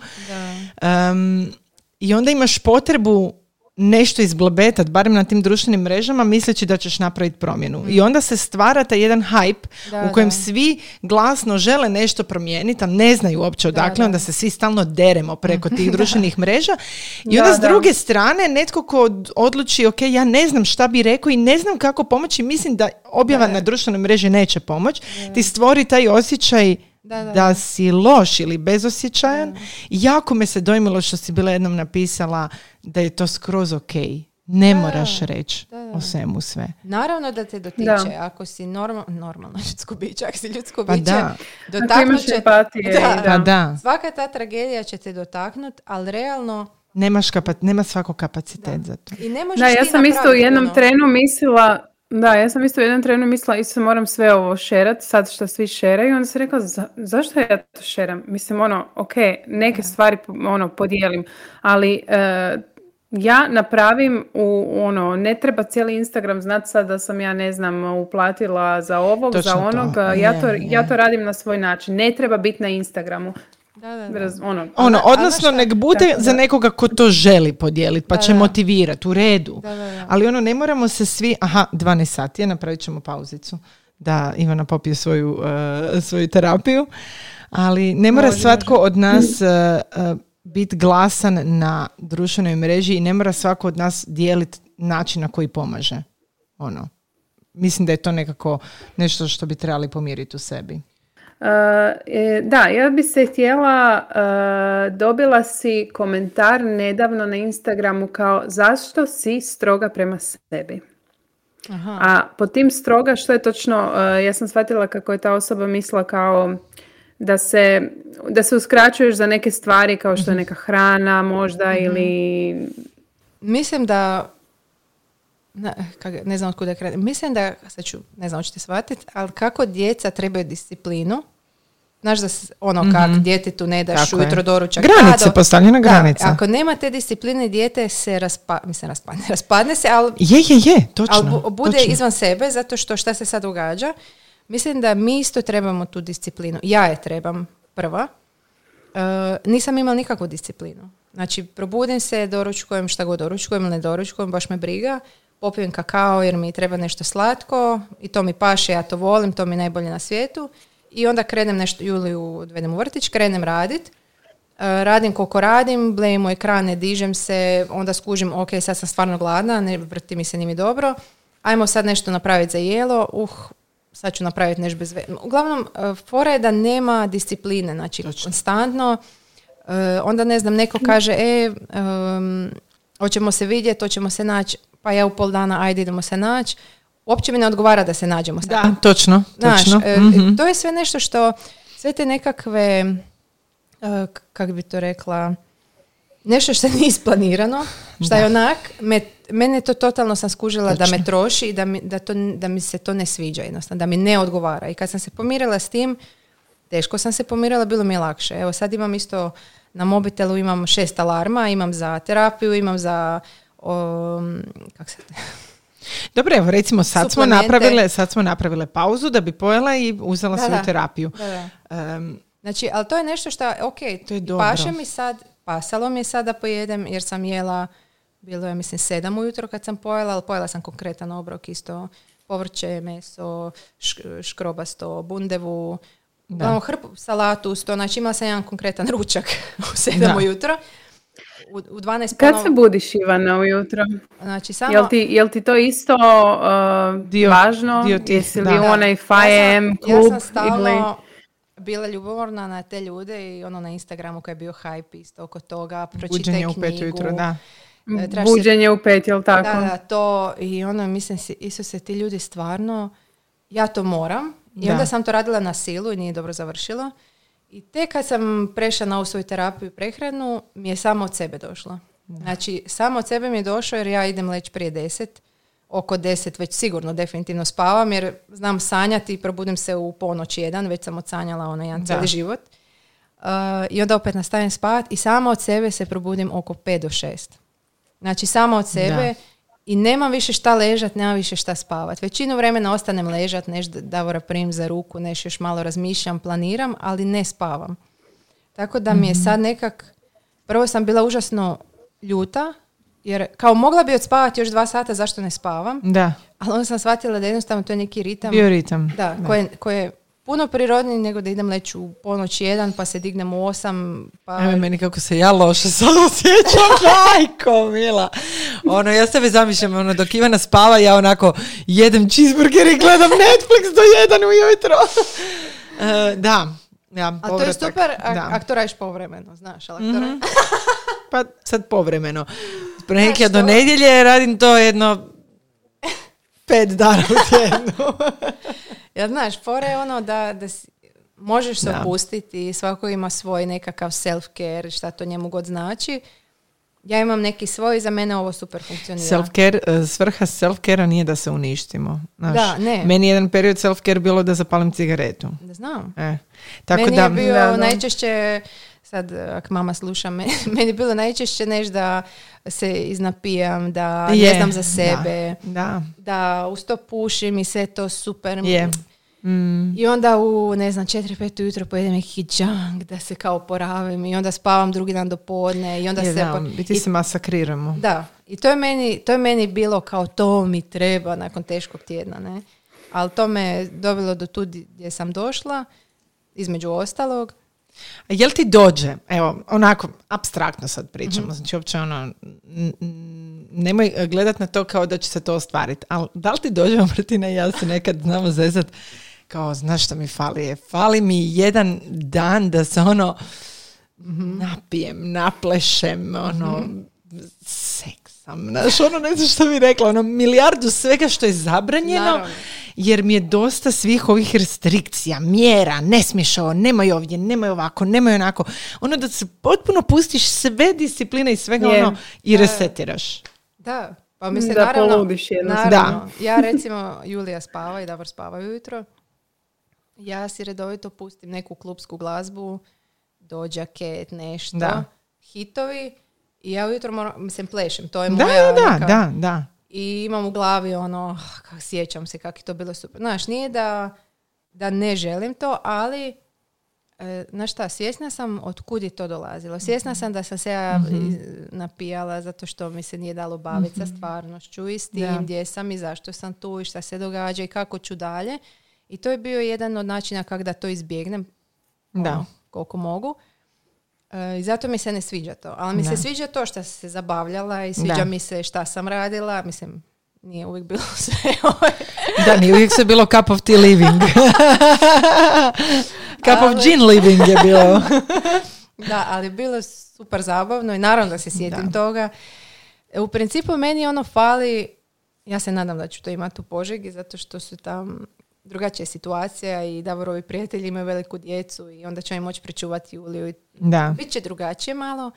Um, I onda imaš potrebu nešto izblobetat, barem na tim društvenim mrežama, misleći da ćeš napraviti promjenu. I onda se stvara taj jedan hype u kojem svi glasno žele nešto promijeniti, a ne znaju uopće odakle, onda se svi stalno deremo preko tih društvenih mreža. I onda s druge strane, netko ko odluči, ok, ja ne znam šta bi rekao i ne znam kako pomoći, mislim da objava na društvenoj mreži neće pomoći, ti stvori taj osjećaj da, da, si loš ili bezosjećajan. Jako me se dojmilo što si bila jednom napisala da je to skroz ok. Ne moraš reći o svemu sve. Naravno da te dotiče. Ako si normal, normalno ljudsko biće, ako si ljudsko pa biće, da. dotaknut će... Pa da. Svaka ta tragedija će te dotaknut, ali realno Nemaš kapac, nema svako kapacitet za to. I ne možeš da, ja sam isto u jednom trenu mislila da, ja sam isto u jednom trenu mislila, isto moram sve ovo šerat, sad što svi šeraju, onda sam rekla, za, zašto ja to šeram? Mislim, ono, ok, neke stvari ono, podijelim, ali e, ja napravim u, ono, ne treba cijeli Instagram znati sad da sam ja, ne znam, uplatila za ovog, za onog, ja, to, ja to radim na svoj način, ne treba biti na Instagramu. Da, da, da. Ono, ono, odnosno nek bude za nekoga ko to želi podijeliti, pa će motivirati, u redu. Ali ono, ne moramo se svi, aha, 12 sati je, napravit ćemo pauzicu da Ivana popije svoju, uh, svoju terapiju, ali ne mora svatko od nas uh, uh, biti glasan na društvenoj mreži i ne mora svako od nas dijeliti način na koji pomaže. Ono. Mislim da je to nekako nešto što bi trebali pomiriti u sebi. E, da, ja bi se htjela, e, dobila si komentar nedavno na Instagramu kao zašto si stroga prema sebi. Aha. A po tim stroga što je točno, e, ja sam shvatila kako je ta osoba mislila kao da se, da se uskraćuješ za neke stvari kao što je mhm. neka hrana možda mhm. ili... Mislim da na, kak- ne znam od kuda krenem. Mislim da, sad ću, ne znam, hoćete shvatiti, ali kako djeca trebaju disciplinu, Znaš da ono kak djetetu ne daš Tako je. ujutro doručak. Granice, do- postavljena Da, granica. ako nema te discipline, dijete se raspa, mislim raspadne, raspadne se, ali Je, je, je, točno. ali bu- bude točno. izvan sebe zato što šta se sad događa. Mislim da mi isto trebamo tu disciplinu. Ja je trebam prva. E, nisam imala nikakvu disciplinu. Znači, probudim se, doručkujem šta god doručkujem ili ne doručkujem, baš me briga. Popijem kakao jer mi treba nešto slatko i to mi paše, ja to volim, to mi je najbolje na svijetu. I onda krenem nešto, Juliju odvedem u vrtić, krenem radit. E, radim koliko radim, blejimo ekrane, dižem se, onda skužim, ok, sad sam stvarno gladna, ne vrti mi se ni mi dobro. Ajmo sad nešto napraviti za jelo, uh, sad ću napraviti nešto bez ve- Uglavnom, e, fora je da nema discipline, znači konstantno. e, onda ne znam, neko kaže, e, em, hoćemo se vidjeti, hoćemo se naći, pa ja u pol dana, ajde idemo se naći. Uopće mi ne odgovara da se nađemo sad. Da, točno, Znaš, točno. Mhm. to je sve nešto što, sve te nekakve, e, k- kak bi to rekla, nešto što nije isplanirano, što je onak, me, mene to totalno sam skužila da me troši i da mi, da, to, da mi se to ne sviđa jednostavno, da mi ne odgovara. I kad sam se pomirila s tim, teško sam se pomirila, bilo mi je lakše. Evo sad imam isto, na mobitelu imam šest alarma, imam za terapiju, imam za, um, kak se, Dobro, evo recimo sad smo, napravile, sad smo napravile pauzu da bi pojela i uzela Da, svoju da. terapiju. Da, da. Em, Znači, ali to je nešto što, ok, To je dobro. paše mi sad, pasalo mi je sad da pojedem jer sam jela, bilo je mislim sedam ujutro kad sam pojela, ali pojela sam konkretan obrok isto, povrće, meso, šk- škrobasto, bundevu, uglavnom hrpu salatu uz to, znači imala sam jedan konkretan ručak u sedam Da. ujutro. U, u 12 Kad se budiš Ivana ujutro? Znači, samo... Jel ti, jel ti to isto uh, Dio- važno? dio tih, Jesi li da. u onaj Ja 5am sam- klub? Ja sam stalno ili... bila ljubomorna na te ljude i ono na Instagramu koji je bio hype isto oko toga, pročitaj buđenje u knjigu. pet ujutro, da. E, trebaš se- Buđenje u pet, jel tako? Da, da, to i ono, mislim si, Isuse, ti ljudi stvarno, ja to moram. I Da. onda sam to radila na silu i nije dobro završilo. I tek kad sam prešla na ovu svoju terapiju i prehranu, mi je samo od sebe došlo. Znači, samo od sebe mi je došlo jer ja idem leći prije deset, oko deset već sigurno definitivno spavam jer znam sanjati i probudim se u ponoć jedan, već sam odsanjala ono jedan Da. cijeli život. Uh, I onda opet nastavim spavat i samo od sebe se probudim oko 5 do 6. Znači samo od sebe i nemam više šta ležat, nemam više šta spavat. Većinu vremena ostanem ležat, neš Davora prim za ruku, neš još malo razmišljam, planiram, ali ne spavam. Tako da mi je sad nekak, prvo sam bila užasno ljuta, jer kao mogla bi odspavati još dva sata, zašto ne spavam? Da, Ali onda sam shvatila da jednostavno to je neki ritam bioritam. da, koje, koje je puno prirodniji nego da idem leći u ponoć jedan, pa se dignem u osam, pa... Evo meni kako se ja loše sad osjećam, majko mila. Ono, ja sebe zamišljam, ono, dok Ivana spava, ja onako jedem cheeseburger i gledam Netflix do jedan ujutro. E, da, ja, A to je super ak to radiš povremeno, znaš, ali radiš- Pa sad povremeno. Ponedjeljka do nedjelje radim to jedno pet dana u tjednu. Ja, znaš, fora je ono da, da si- možeš se opustiti svako ima svoj nekakav self-care, šta to njemu god znači. Ja imam neki svoj, za mene ovo super funkcionira. Self-care, e, svrha self-care nije da se uništimo. Znaš, Da, ne. Meni je jedan period self-care bilo da zapalim cigaretu. Da znam. E, tako meni da, je bio Da, da. najčešće, sad ak mama sluša, me- meni je bilo najčešće neš da se iznapijam, da Je, ne znam za sebe, Da, da uz to pušim i sve to super. je. Mm, I onda u, ne znam, 4-5 ujutro pojedem neki junk da se kao poravim i onda spavam drugi dan do podne i onda je, se... da, po- biti i- se masakriramo. da, i to je, meni, to je meni bilo kao to mi treba nakon teškog tjedna, ne? Ali to me dovelo do tu gdje sam došla, između ostalog. Jel ti dođe, evo, onako, abstraktno sad pričamo, Mhm. znači uopće ono, n- n- nemoj gledat na to kao da će se to ostvariti, ali da li ti dođe, Martina i ja se nekad znamo zezat, kao, znaš što mi fali je, fali mi jedan dan da se ono, Mhm. napijem, naplešem, ono, seksam, znaš, ono, ne znam što bi rekla, ono, milijardu svega što je zabranjeno, Naravno. jer mi je dosta svih ovih restrikcija, mjera, ne smiješ ovo, nemoj ovdje, nemoj ovako, nemoj onako. Ono da se potpuno pustiš sve discipline i svega Je. ono i resetiraš. Da, Pa mislim, Da naravno, naravno, ja recimo, Julija spava i Davor spava ujutro. Ja si redovito pustim neku klubsku glazbu, dođa ket, nešto, Da. hitovi. I ja ujutro moram, mislim, plešem, to je Da, moja da, neka- da, da. I imam u glavi ono, ah, kak sjećam se kako je to bilo super. Znaš, nije da, da ne želim to, ali e, znaš šta, svjesna sam od kud je to dolazilo. Svjesna sam da sam se ja Mhm. iz- napijala zato što mi se nije dalo baviti sa stvarnošću i s tim Da. gdje sam i zašto sam tu i šta se događa i kako ću dalje. I to je bio jedan od načina kako da to izbjegnem Da. ono, koliko mogu. I zato mi se ne sviđa to. Ali mi Da. se sviđa to što se zabavljala i sviđa Da. mi se šta sam radila. Mislim, nije uvijek bilo sve. ovaj. Da, nije uvijek se bilo cup of tea living. cup of Ali- gin living je bilo. da, ali bilo je super zabavno i naravno da se sjetim Da. toga. U principu meni ono fali, ja se nadam da ću to imati u Požegi, zato što su tam drugačija situacija i Davorovi prijatelji imaju veliku djecu i onda će im moći pričuvati Juliju i Da. Bit će drugačije malo.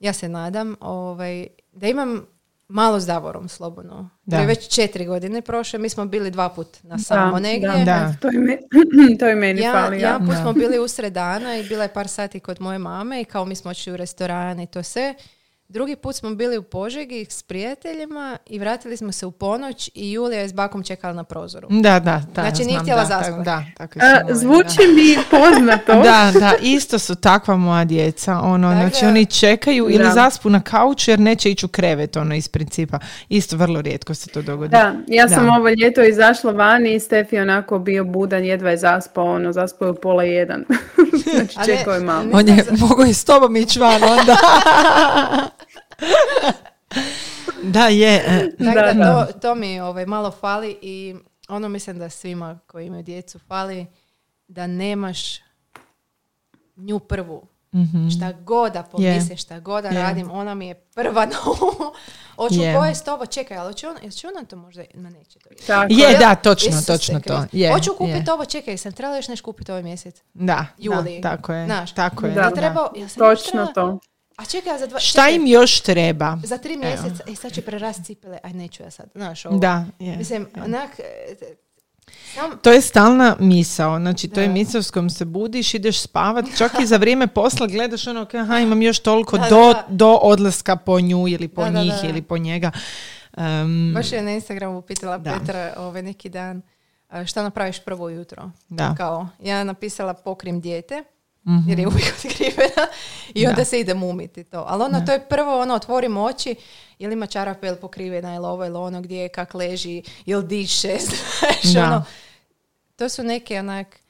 Ja se nadam ovaj, da imam malo s Davorom slobodno. Da. Je već četiri godine prošle. Mi smo bili dva put na samo Da, negdje. da, Da. To je, me- to je meni Ja, fali. ja Ja. put smo bili usred dana i bila je par sati kod moje mame i kao mi smo otišli u restoran i to sve. Drugi put smo bili u Požegi s prijateljima i vratili smo se u ponoć i Julija je s bakom čekala na prozoru. Da, da, da. Znači, nije htjela da, zaspati. tako- Da, tako A, smo imali, zvuči mi poznato. Da, da, isto su takva moja djeca. Ono, Tako znači da- oni čekaju ili Da. zaspu na kauču jer neće ići u krevet, ono, iz principa. Isto vrlo rijetko se to dogodi. Da, ja sam Da. ovo ljeto izašla vani i Stefi onako bio budan, jedva je zaspao, ono, zaspao je u pola jedan. znači čekao je malo. On je mogao i s tobom ići van onda. da, je. e, Tako Da, da, da. To, to mi ovaj, malo fali i ono mislim da svima koji imaju djecu fali da nemaš nju prvu. Šta god da pomislim, šta god da Je. radim, ona mi je prva na umu. Hoću Je. pojest ovo, čekaj, ali će ona, ona to možda, ma neće to. Tako Je, je. da, točno, Isuse točno to. Je, Hoću kupiti ovo, čekaj, sam trebala još nešto kupiti ovaj mjesec. Da, Juli. da, tako je. Znaš, tako je. Da. Da. trebao, ja sam Točno trebala- to. A čekaj, za dva, Šta čekaj, im još treba? za tri mjeseca, e sad će prerast cipele, aj neću ja sad, znaš ovo. Da, je. Mislim, onak, e, sam, To je stalna misao, znači to je Da. misao s kojom se budiš, ideš spavat, čak i za vrijeme posla gledaš ono, aha, imam još toliko Da, do, da, da. do odlaska po nju ili po Da, da, njih da. ili po njega. Um, Baš je na Instagramu pitala Da. Petra ovaj neki dan a, šta napraviš prvo jutro. Da. Kao, ja napisala pokrim dijete, Mhm. jer je uvijek otkrivena i onda Da. se idem umiti to. Ali ono, to je prvo, ono, otvorim oči, jel ima čarape, jel pokrivena, jel ovo, jel ono, gdje je, kak leži, jel diše, znaš, Da. ono. To su neke, onak,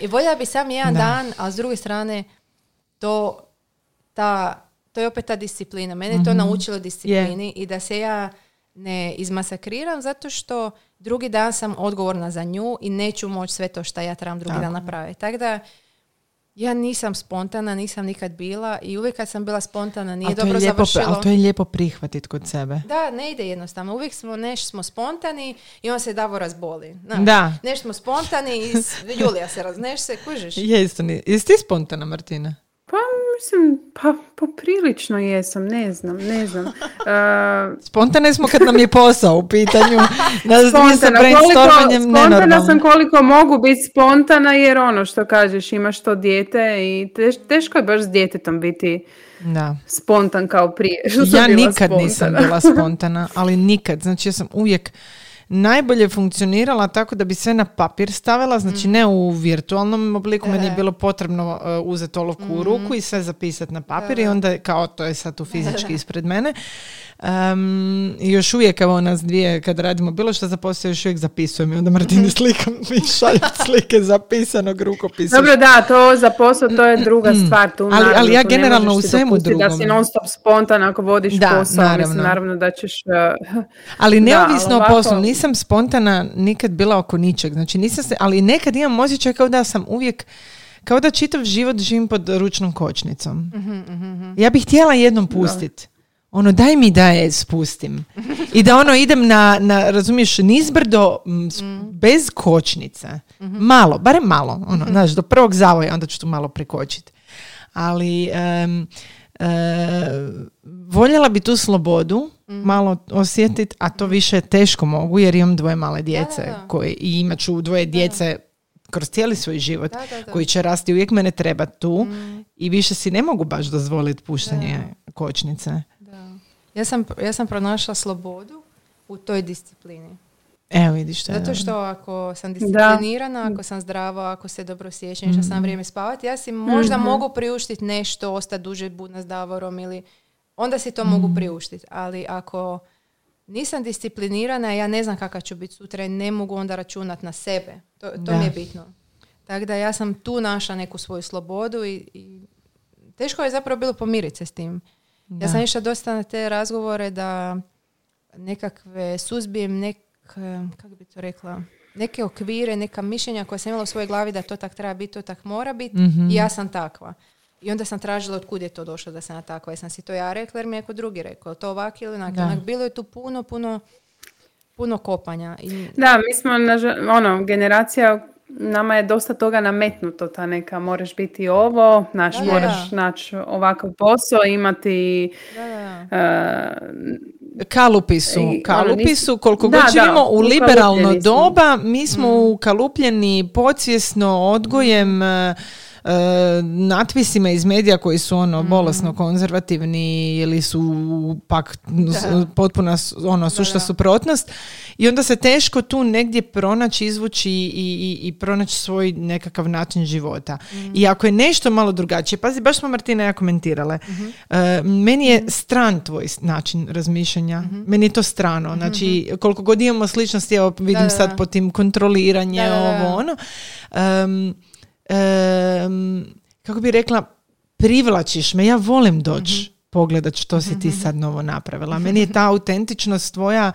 i voljela bi sam jedan Da. dan, a s druge strane, to, ta, to je opet ta disciplina. Mene je to naučilo disciplini i da se ja ne izmasakriram zato što drugi dan sam odgovorna za nju i neću moći sve to što ja trebam drugi Tako. dan napraviti. Tako da ja nisam spontana, nisam nikad bila i uvijek kad sam bila spontana nije dobro lijepo, završilo. ali to je lijepo prihvatiti kod sebe. Da, ne ide jednostavno. Uvijek smo, neš smo spontani i on se Davo razboli. Znaš, Da. Neš smo spontani i Julija se raz... Neš se, kužiš. Je isto, ni- jesi ti spontana, Martina? Pa mislim, pa poprilično jesam, ne znam, ne znam. Uh, Spontane smo kad nam je posao u pitanju. Spontana, koliko, spontana sam koliko mogu biti spontana jer ono što kažeš imaš to dijete i teš, teško je baš s djetetom biti Da. spontan kao prije. što Ja nikad nisam spontana. bila spontana, ali nikad. Znači ja sam uvijek najbolje funkcionirala tako da bi sve na papir stavila, znači ne u virtualnom obliku, meni je bilo potrebno uh, uzeti olovku u ruku i sve zapisati na papir i onda kao to je sad tu fizički ispred mene. Um, još uvijek, evo nas dvije, kad radimo bilo što za posao, još uvijek zapisujem i onda Martini slikam i šaljem slike zapisanog rukopisa. Dobro, da, to za posao, to je druga stvar. Tu, Ali- ali ja generalno u svemu dopustiti Da si drugom. non stop spontan ako vodiš Da, posao. naravno. Mislim, naravno da ćeš... uh, Ali Da, neovisno o poslu, nisam spontana nikad bila oko ničeg. Znači nisam se, ali nekad imam osjećaj kao da sam uvijek kao da čitav život živim pod ručnom kočnicom. Ja bih htjela jednom pustiti. Ono, daj mi da je spustim. I da ono, idem na, na razumiješ, nizbrdo m, s- bez kočnice. Malo, barem malo. Ono, znaš, do prvog zavoja, onda ću tu malo prekočiti. Ali em, e, voljela bi tu slobodu malo osjetiti, a to više teško mogu jer imam dvoje male djece da, da. koje i imat ću dvoje djece kroz cijeli svoj život Da, da, da. koji će rasti. Uvijek mene treba tu i više si ne mogu baš dozvoliti puštanje kočnice. Da. Ja, sam, ja sam pronašla slobodu u toj disciplini. Evo vidiš to. je Zato što ako sam disciplinirana, ako sam zdrava, ako se dobro osjećam, što sam vrijeme spavati, ja si možda mogu priuštiti nešto, ostati duže budna s Davorom ili onda si to mogu priuštiti. Ali ako nisam disciplinirana, ja ne znam kakva ću biti sutra i ne mogu onda računati na sebe. To, to Da. mi je bitno. Tako da ja sam tu našla neku svoju slobodu i, i teško je zapravo bilo pomiriti se s tim. Ja sam išla dosta na te razgovore da nekakve suzbijem nek, kako bi to rekla, neke okvire, neka mišljenja koja sam imala u svojoj glavi da to tak treba biti, to tak mora biti i ja sam takva. I onda sam tražila od kud je to došlo da sam ja takva. Jesam si to ja rekla jer mi je neko drugi rekao. Je To ovak ili onak. Onak, Bilo je tu puno, puno, puno kopanja. I, Da, mi smo, ono, generacija, nama je dosta toga nametnuto, ta neka, moraš biti ovo, naš, Da, moraš da. naći ovakav posao, imati... da, da. e, Kalupi su, I, ono, kalupi nisu- su, koliko god živimo u liberalno doba, mi smo ukalupljeni podsvjesno odgojem e, e, natpisima iz medija koji su ono bolesno konzervativni ili su pak s- potpuna ono sušta suprotnost. I onda se teško tu negdje pronaći, izvući i, i, i pronaći svoj nekakav način života. I ako je nešto malo drugačije, pazi, baš smo Martina ja komentirale, e, meni je stran tvoj način razmišljanja, meni je to strano, znači koliko god imamo sličnosti, evo vidim da, sad da. po tim kontroliranje, Da, da, da. ovo ono, Em, em, kako bi rekla, privlačiš me, ja volim doći pogledat što si ti sad novo napravila. Meni je ta autentičnost tvoja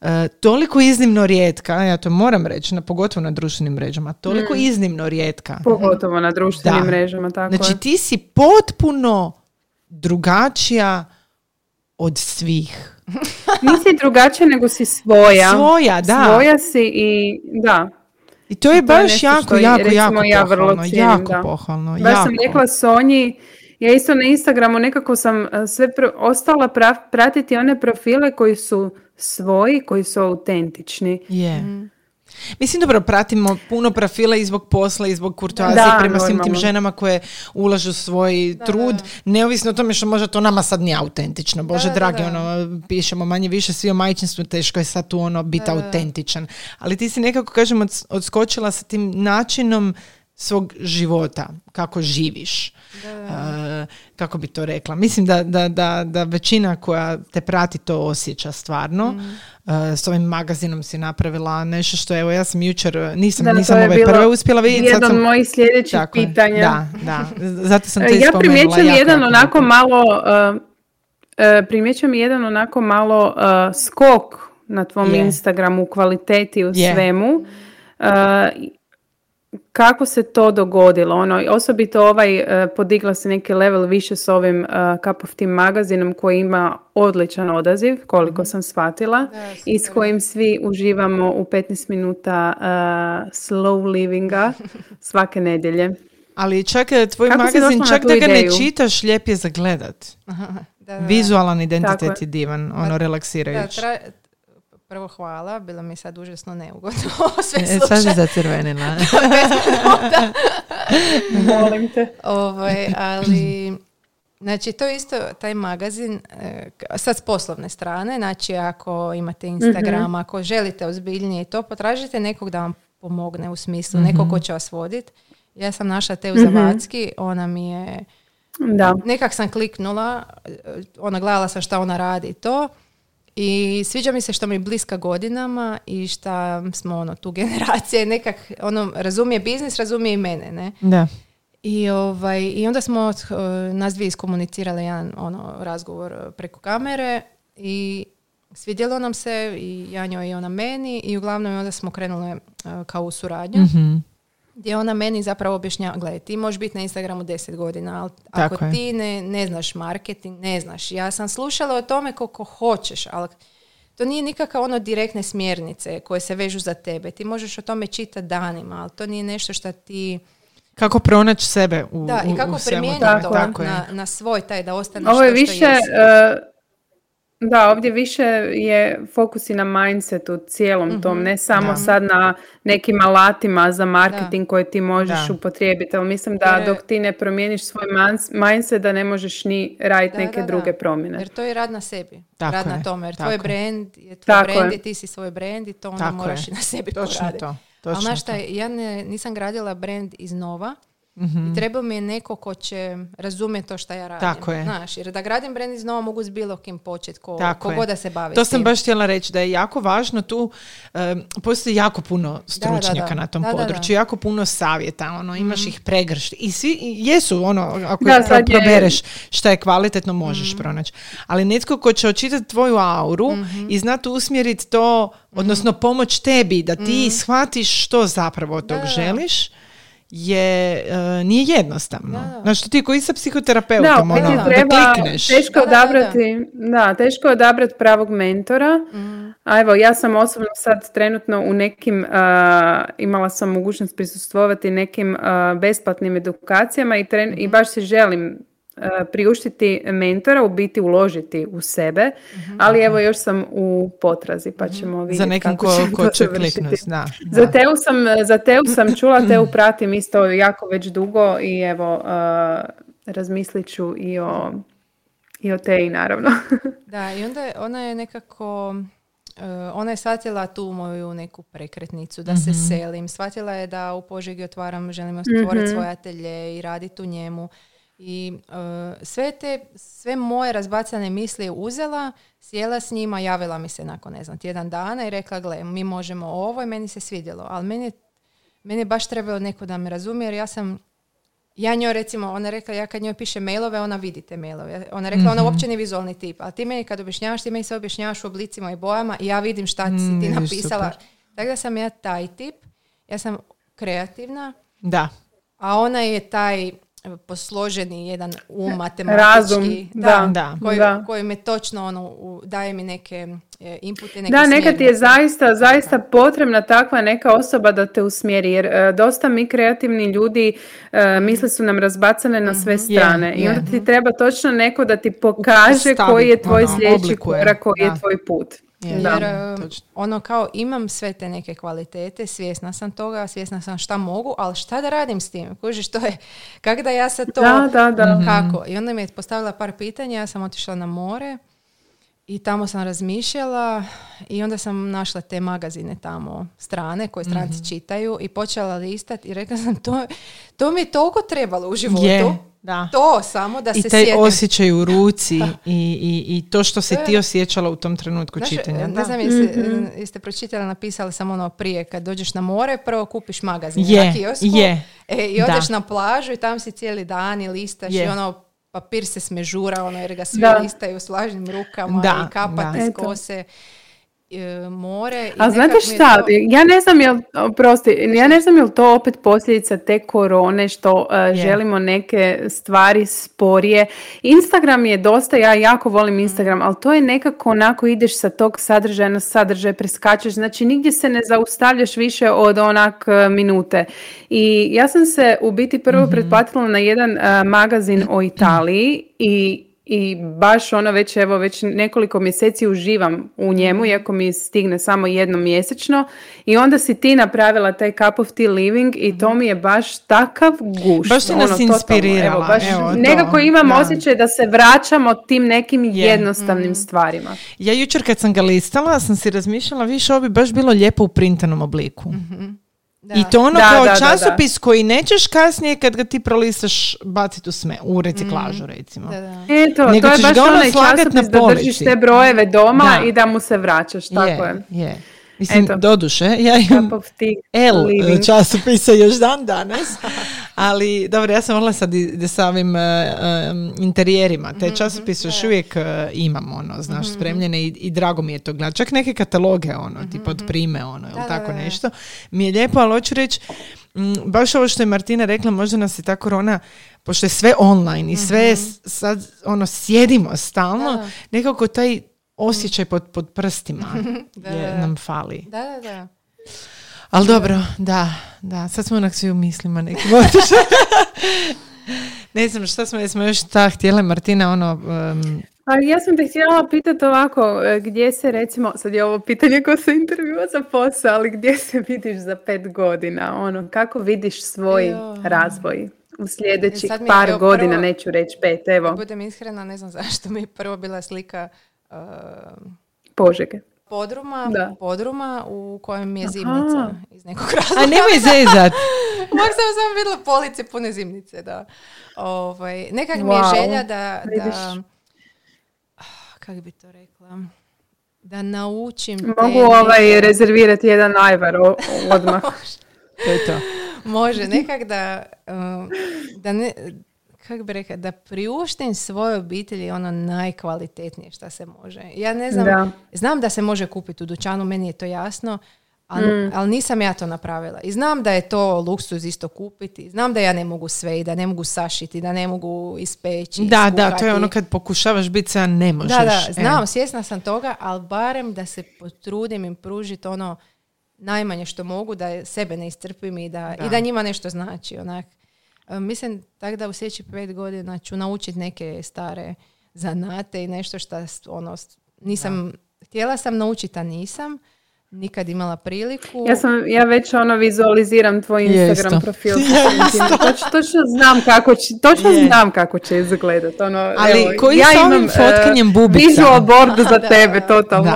e, toliko iznimno rijetka, ja to moram reći, na, pogotovo na društvenim mrežama, toliko iznimno rijetka. pogotovo na društvenim Da. mrežama, tako Znači je. ti si potpuno drugačija od svih. Nisi drugačija nego si svoja. Svoja, da. Svoja si i da. I to je To je baš nešto jako, jako, recimo, jako ja vrlo pohvalno. cijenim, jako da. pohvalno. Baš jako. sam rekla Sonji, ja isto na Instagramu nekako sam e, sve pr- ostala pra- pratiti one profile koji su svoji, koji su autentični. Je. Mislim, dobro, pratimo puno profila i zbog posla i zbog kurtoazije Da, prema svim tim ženama koje ulažu svoj trud, neovisno o tome što možda to nama sad nije autentično. Bože da, dragi, da. ono, pišemo manje više svi o majčinstvu, teško je sad tu ono biti autentičan. Ali ti si nekako, kažem, odskočila sa tim načinom svog života, kako živiš. E, kako bi to rekla? Mislim da, da, da, da većina koja te prati to osjeća stvarno. E, s ovim magazinom si napravila nešto što, evo, ja sam jučer, nisam, Da, nisam ove bilo prve uspjela vidjeti. Jedan sam- mojih sljedećih Tako pitanja. Da, da. Zato sam te E, ja spomenula. primjećujem jako, jedan jako onako malo, uh, primjećujem jedan onako malo uh, skok na tvom Je. Instagramu u kvaliteti u Je. svemu. Uh, kako se to dogodilo? Ono, osobito ovaj, uh, podigla se neki level više s ovim uh, Cup of Tea magazinom koji ima odličan odaziv, koliko Mhm. sam shvatila, i s kojim svi uživamo u 15 minuta uh, slow livinga svake nedjelje. Ali čak tvoj Kako magazin, čak da ga ne ideju? čitaš, lijep je za gledat. Da, da, da. Vizualan Tako identitet je. je divan, ono Da, relaksirajući. tra- prvo hvala, bilo mi je sad užasno neugodno sve E, sad si slušati. zacrvenila. Molim te. Ovaj, ali, znači to je isto taj magazin, e, sad s poslovne strane, znači ako imate Instagram, ako želite ozbiljnije i to, potražite nekog da vam pomogne u smislu, nekog ko će vas voditi. Ja sam našla Teu Zavacki, ona mi je, Da. nekak sam kliknula, e, ona gledala sam šta ona radi i to. I sviđa mi se što mi je bliska godinama i šta smo ono tu generacije nekak ono razumije biznis, razumije i mene, ne? Da. I, ovaj, I onda smo uh, nas dvije iskomunicirali jedan ono, razgovor uh, preko kamere i svidjelo nam se i ja njoj i ona meni i uglavnom onda smo krenule uh, kao u suradnju Mhm. Gdje ona meni zapravo objašnjava, gledaj, ti možeš biti na Instagramu 10 godina, ali Tako ako je. ti ne, ne znaš marketing, ne znaš. Ja sam slušala o tome koliko hoćeš, ali to nije nikakav ono direktne smjernice koje se vežu za tebe. Ti možeš o tome čitati danima, ali to nije nešto što ti... Kako pronaći sebe u, Da, u- i kako primijeniti to Tako je. na, na svoj taj da ostaneš Ovo je to što više, jesi. uh, Da, ovdje više je fokus i na mindsetu cijelom tom, ne samo sad na nekim alatima za marketing koje ti možeš Da. upotrijebiti, ali mislim da dok ti ne promijeniš svoj mindset da ne možeš ni raditi Da, neke da, da. druge promjene. Jer to je rad na sebi. Tako rad na je, tome. Jer tako tvoj je. brand je tvoj Tako brand je. i ti si svoj brand i to onda Tako moraš je. i na sebi Točno poraditi. to. Ali Točno znaš šta, ja ne, nisam gradila brand iznova Mhm. i treba mi je neko ko će razumjeti to što ja radim. Tako je. Znaš, jer da gradim brand iznova mogu s bilo kim početi, ko, Tako god da se bavi To sam tim. baš htjela reći da je jako važno tu, em, postoji jako puno stručnjaka da. na tom Da, da, da. području, jako puno savjeta, ono, imaš ih pregršt i svi jesu, ono, ako Da, pro- probereš šta je kvalitetno možeš pronaći. Ali netko ko će očitati tvoju auru i znati usmjeriti to, odnosno pomoć tebi da ti shvatiš što zapravo od tog Da, da, da. želiš, je, e, nije jednostavno. Da, da. Znači, ti koji sa Da, psihoterapeutom, biti ono, da treba klikneš. teško Da, da, da, odabrati, da, teško je odabrati pravog mentora. A evo, ja sam osobno sad trenutno u nekim, a, imala sam mogućnost prisustvovati nekim a, besplatnim edukacijama i, tren- i baš si želim priuštiti mentora, u biti uložiti u sebe, ali evo još sam u potrazi pa ćemo vidjeti Za nekim kako ko, ko će kliknuti, da. da. Za Teu sam, za Teu sam čula, Teu pratim isto jako već dugo i evo, uh, razmislit ću i o, i o Teji naravno. Da, i onda je, ona je nekako, e, ona je shvatila tu moju neku prekretnicu, da se selim. Shvatila je da u Požegi otvaram, želim stvoriti svoj atelje i raditi u njemu. I e, sve te, sve moje razbacane misli je uzela, sjela s njima, javila mi se nakon, ne znam, tjedan dana i rekla, gle, mi možemo ovo i meni se svidjelo. Ali meni, meni je baš trebalo neko da me razumije, jer ja sam ja njoj recimo, ona rekla, ja kad njoj piše mailove, ona vidi te mailove. Ona rekla, ona uopće nije vizualni tip, ali ti meni kad objašnjavaš, ti meni sve objašnjavaš u oblicima i bojama i ja vidim šta si ti Mm, napisala. super. Tako da sam ja taj tip, ja sam kreativna, Da. a ona je taj posloženi jedan um matematički. Razum, da, da. Koji, da. koji me točno ono, daje mi neke e, inpute, neke Da, nekad ti je zaista, zaista potrebna takva neka osoba da te usmjeri, jer e, dosta mi kreativni ljudi e, misle su nam razbacane na sve strane i je. onda ti treba točno neko da ti pokaže Stavi, koji je tvoj ono, sljedeći korak, koji da. je tvoj put. Je. Da. Jer e, točno. ono kao imam sve te neke kvalitete, svjesna sam toga, svjesna sam šta mogu, ali šta da radim s tim? Kužiš, to je, kako da ja sad to, Da, da, da. kako? I onda mi je postavila par pitanja, ja sam otišla na more i tamo sam razmišljala i onda sam našla te magazine tamo, strane koje stranci Mhm. čitaju i počela listat i rekla sam, to, to mi je toliko trebalo u životu. Je, da. To samo da I se taj sjetim. osjećaj u ruci i, i, i to što si je- ti osjećala u tom trenutku Znaš, čitanja. Ne da. znam jeste, jeste pročitali, napisali sam ono prije, kad dođeš na more, prvo kupiš magazin Je, na kiosku je. E, i odeš Da. na plažu i tam si cijeli dan i listaš Je. i ono papir se smežura, ono, jer ga svi Da. listaju s vlažnim rukama Da, i kapati s Eto. E, more. i A znate šta, to- ja ne znam jel, prosti, ja ne znam jel to opet posljedica te korone što uh, želimo neke stvari sporije. Instagram je dosta, ja jako volim Instagram, ali to je nekako onako ideš sa tog sadržaja na sadržaj, preskačeš, znači nigdje se ne zaustavljaš više od onak uh, minute. I ja sam se u biti prvo pretplatila na jedan uh, magazin o Italiji i i baš ono već evo već nekoliko mjeseci uživam u njemu iako mi stigne samo jednom mjesečno i onda si ti napravila taj cup of tea living i to mi je baš takav gušt. Baš si ono, nas inspirirala, Evo, baš evo, to, nekako imam da. osjećaj da se vraćamo tim nekim Je. jednostavnim stvarima. Ja jučer kad sam ga listala sam si razmišljala više ovo bi baš bilo lijepo u printanom obliku. Da. I to ono Da, kao da, da, časopis koji nećeš kasnije kad ga ti prolistaš baciti u, sme, u reciklažu recimo. Da, da. Eto, Nego to je ćeš baš ga ono onaj slagat časopis na da držiš te brojeve doma Da. i da mu se vraćaš, tako je. je. Mislim, Eto. doduše, ja imam L living. časopisa još dan danas, ali dobro, ja sam volila sad i da sa ovim em, interijerima, te časopise još uvijek e, imam, ono, znaš, spremljene i, i drago mi je to gledati. Čak neke kataloge, ono, tipa od prime, ono, ili tako da. nešto. Mi je lijepo, ali hoću reći, m, baš ovo što je Martina rekla, možda nas je ta korona, pošto je sve online i sve s- sad, ono, sjedimo stalno, nekako taj osjećaj pod, pod prstima Da, je, da. nam fali. Da, da, da. Ali dobro, da, da, sad smo onak svi u mislima nekim. Ne znam šta smo, jesmo još ta htjele Martina ono... em, A ja sam te htjela pitati ovako, e, gdje se recimo, sad je ovo pitanje ko se intervjua za posao, ali gdje se vidiš za pet godina? Ono, kako vidiš svoj razvoj u sljedećih mi par evo, godina, prvo- neću reći pet, evo, budem iskrena, ne znam zašto mi je prvo bila slika uh, požege. Podruma, Da. podruma u kojem je Aha. zimnica iz nekog razloga. A nemoj zezat. Uvijek sam samo vidjela police pune zimnice, da. Ovaj, nekak mi je Wow, želja da, da ah, kako bi to rekla, da naučim te Mogu neke- ovaj rezervirati jedan ajvar odmah. To je to. Može, nekak da, um, da ne, kako bi rekla, da priuštim svojoj obitelji ono najkvalitetnije što se može. Ja ne znam, Da. znam da se može kupiti u dućanu, meni je to jasno, ali, ali nisam ja to napravila. I znam da je to luksuz isto kupiti, znam da ja ne mogu sve i da ne mogu sašiti, da ne mogu ispeći, Da, da, to je ono kad pokušavaš biti sad ne možeš. Da, da, E. znam, svjesna sam toga, ali barem da se potrudim im pružiti ono najmanje što mogu, da sebe ne iscrpim i da, i da njima nešto znači. Onak. E, Mislim tako da u sljedećih pet godina ću naučiti neke stare zanate i nešto što ono, nisam, htjela sam naučiti, a nisam. Nikad imala priliku. Ja, sam, ja već ono vizualiziram tvoj Instagram isto. profil. Točno, točno znam kako će, točno Je. znam kako će izgledat. Ono, Ali evo, koji ja sa ovim imam, fotkanjem e, bubica? Visual board za tebe, totalno.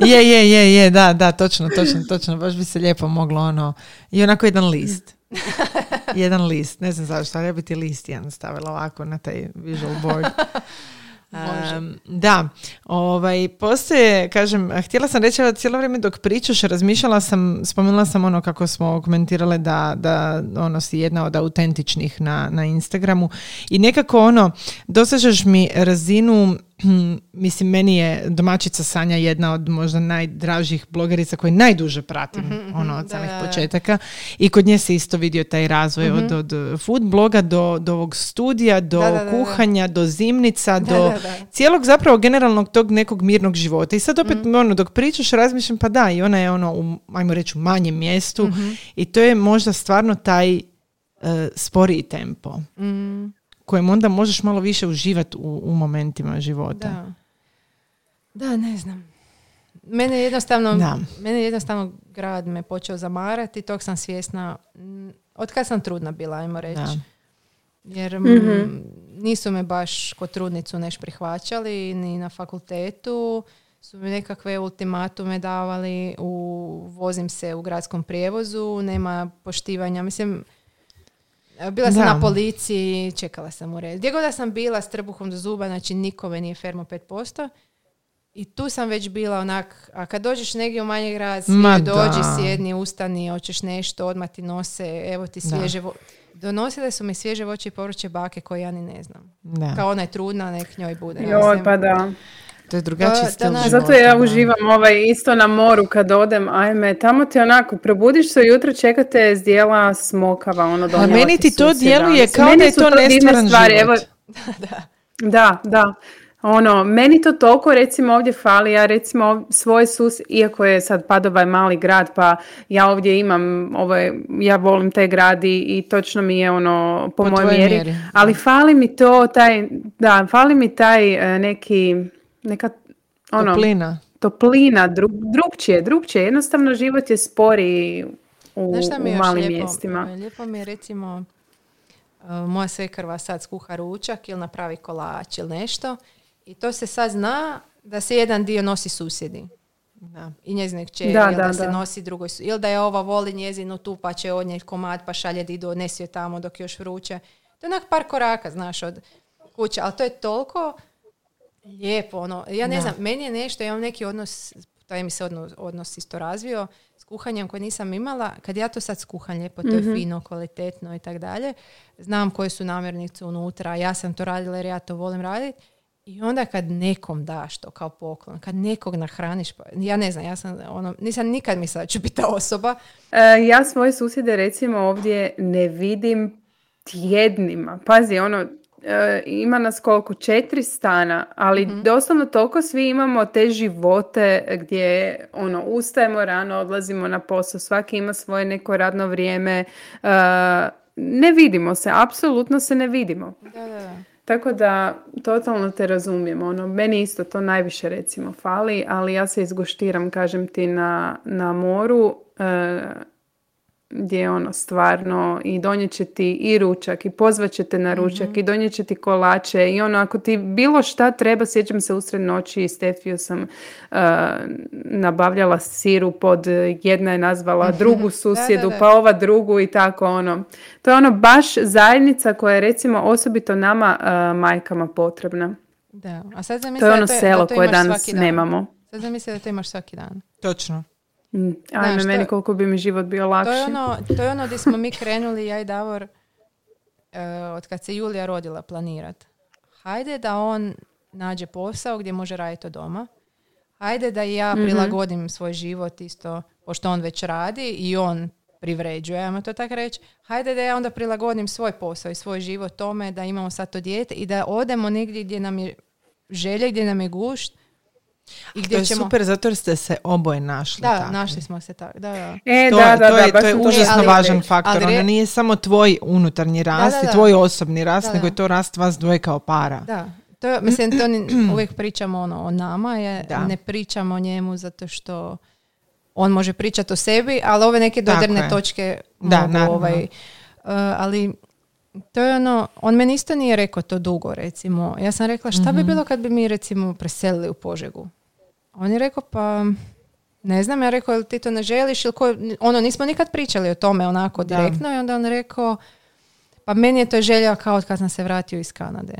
Da. Je, je, je, je, da, da, točno, točno, točno. Baš bi se lijepo moglo ono, i onako jedan list. jedan list, ne znam zašto, ali ja bi ti list jedan stavila ovako na taj visual board. Um, da, ovaj, postoje, kažem, htjela sam reći, cijelo vrijeme dok pričaš, razmišljala sam, spomenula sam ono kako smo komentirale da, da ono si jedna od autentičnih na, na Instagramu i nekako ono, dosažeš mi razinu mislim, meni je domaćica Sanja jedna od možda najdražih blogerica koje najduže pratim, ono, od da, samih da, početaka. I kod nje se isto vidio taj razvoj od, od food bloga do, do ovog studija, do Da, da, da, da. kuhanja, do zimnica, do da, da. cijelog zapravo generalnog tog nekog mirnog života. I sad opet, ono, dok pričaš, razmišljam, pa da, i ona je ono, u, ajmo reći, u manjem mjestu i to je možda stvarno taj e, sporiji tempo Mm, kojem onda možeš malo više uživati u, u momentima života. da. Da, ne znam. Mene jednostavno, Da. mene jednostavno grad me počeo zamarati, tog sam svjesna od kad sam trudna bila, ajmo reći. Da. Jer mm, nisu me baš kod trudnicu neš prihvaćali, ni na fakultetu su mi nekakve ultimatume davali, u, vozim se u gradskom prijevozu, nema poštivanja. Mislim, bila sam Da. na policiji, čekala sam u red. Gdje god da sam bila s trbuhom do zuba, znači nikome nije fermo 5%. I tu sam već bila onak, a kad dođeš negdje u manji grad, svi Ma dođi, da. sjedni, ustani, hoćeš nešto, odmah ti nose, evo ti svježe vo- Donosile su mi svježe voće i povrće bake koje ja ni ne znam. Da. Kao ona je trudna, nek njoj bude. Joj, pa da. To je drugačiji Da, stil da, života. Zato ja da. uživam ovaj isto na moru kad odem, ajme, tamo ti onako, probudiš se ujutro, čekate zdjela smokava, ono A meni ti to djeluje kao meni da je to nestvaran stvari, život. Evo, da, da. Ono, meni to toliko recimo ovdje fali, ja recimo svoj sus, iako je sad Padova je mali grad, pa ja ovdje imam, ovaj, ja volim taj grad i, i točno mi je ono po, Po mojoj mjeri, mjeri. ali fali mi to, taj, da, fali mi taj e, neki, neka, ono, Toplina. toplina, dru, drugčije, drugčije, jednostavno život je sporiji u, Znaš šta mi u malim lijepo? mjestima. Lijepo mi je recimo uh, moja svekrva sad skuha ručak ili napravi kolač ili nešto i to se sad zna da se jedan dio nosi susjedi Da. i njezine kćeri, Da, da, da, se nosi drugoj su- ili da je ova voli njezinu tu pa će odnijeti komad pa šalje Didu, odnesi tamo dok još vruće. To je onak par koraka, znaš, od kuće, ali to je toliko lijepo, ono, ja ne Da. znam, meni je nešto, ja imam neki odnos, taj mi se odnos, odnos isto razvio, s kuhanjem koji nisam imala, kad ja to sad skuham lijepo, to je fino, kvalitetno i tak dalje, znam koje su namirnice unutra, ja sam to radila jer ja to volim raditi, i onda kad nekom daš to kao poklon, kad nekog nahraniš, pa, ja ne znam, ja sam ono, nisam nikad mislila da ću biti ta osoba. E, ja svoje susjede recimo ovdje ne vidim tjednima. Pazi, ono, e, ima nas koliko? Četiri stana, ali doslovno toliko svi imamo te živote gdje ono, ustajemo rano, odlazimo na posao, svaki ima svoje neko radno vrijeme. E, ne vidimo se, apsolutno se ne vidimo. Da, da, da. Tako da totalno te razumijem. Ono, meni isto to najviše recimo fali, ali ja se izguštiram, kažem ti, na, na moru. E, gdje je ono stvarno i donijet će ti i ručak i pozvat će te na ručak mm i donijet će ti kolače i ono ako ti bilo šta treba, sjećam se usred noći i Stefiju sam uh, nabavljala siru pod jedna je nazvala drugu susjedu pa ova drugu i tako ono. To je ono baš zajednica koja je recimo osobito nama uh, majkama potrebna. Da, a sad to je ono selo koje danas nemamo. Sad zamisli da to imaš svaki dan. Točno. Mm. Ajme, meni koliko bi mi život bio lakši. To je ono, to je ono gdje smo mi krenuli, ja i Davor, uh, od kad se Julija rodila planirat. Hajde da on nađe posao gdje može raditi od doma. Hajde da i ja mhm. prilagodim svoj život isto, pošto on već radi i on privređuje, ajmo to tako reći. Hajde da ja onda prilagodim svoj posao i svoj život tome da imamo sad to dijete i da odemo negdje gdje nam je želje, gdje nam je gušt i gdje to je ćemo... super zato jer ste se oboje našli. Da, našli smo se tako. Da, da. E, to, da, da, to je, to je užasno važan faktor. Ono nije samo tvoj unutarnji rast i tvoj osobni rast, nego je to rast vas dvoje kao para. Da, to, mislim, to uvijek pričamo ono, o nama, je, ne pričamo o njemu zato što on može pričati o sebi, ali ove neke dodirne točke da, mogu, ovaj, uh, ali to je ono, on meni isto nije rekao to dugo, recimo. Ja sam rekla, šta bi mhm. bilo kad bi mi, recimo, preselili u Požegu? On je rekao, pa ne znam, ja rekao, jel ti to ne želiš ili ko, ono, nismo nikad pričali o tome onako direktno i onda on rekao, pa meni je to želja kao od kad sam se vratio iz Kanade.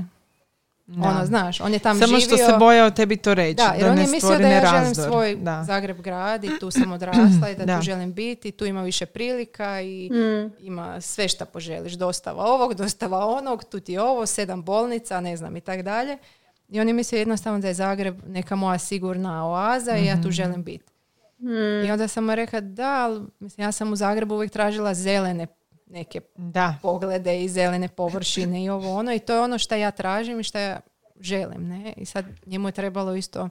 Da. Ono, znaš, on je tam Samo što se bojao tebi to reći. Da, jer on je mislio da ja želim svoj da. Zagreb grad i tu sam odrasla i da, tu želim biti, tu ima više prilika i mm. ima sve što poželiš. Dostava ovog, dostava onog, tu ti je ovo, sedam bolnica, ne znam i tak dalje. I on je mislio jednostavno da je Zagreb neka moja sigurna oaza i ja tu mhm. želim biti. Mm. I onda sam mu rekla da, ali mislim, ja sam u Zagrebu uvijek tražila zelene neke da. poglede i zelene površine i ovo ono i to je ono što ja tražim i što ja želim. Ne? I sad njemu je trebalo isto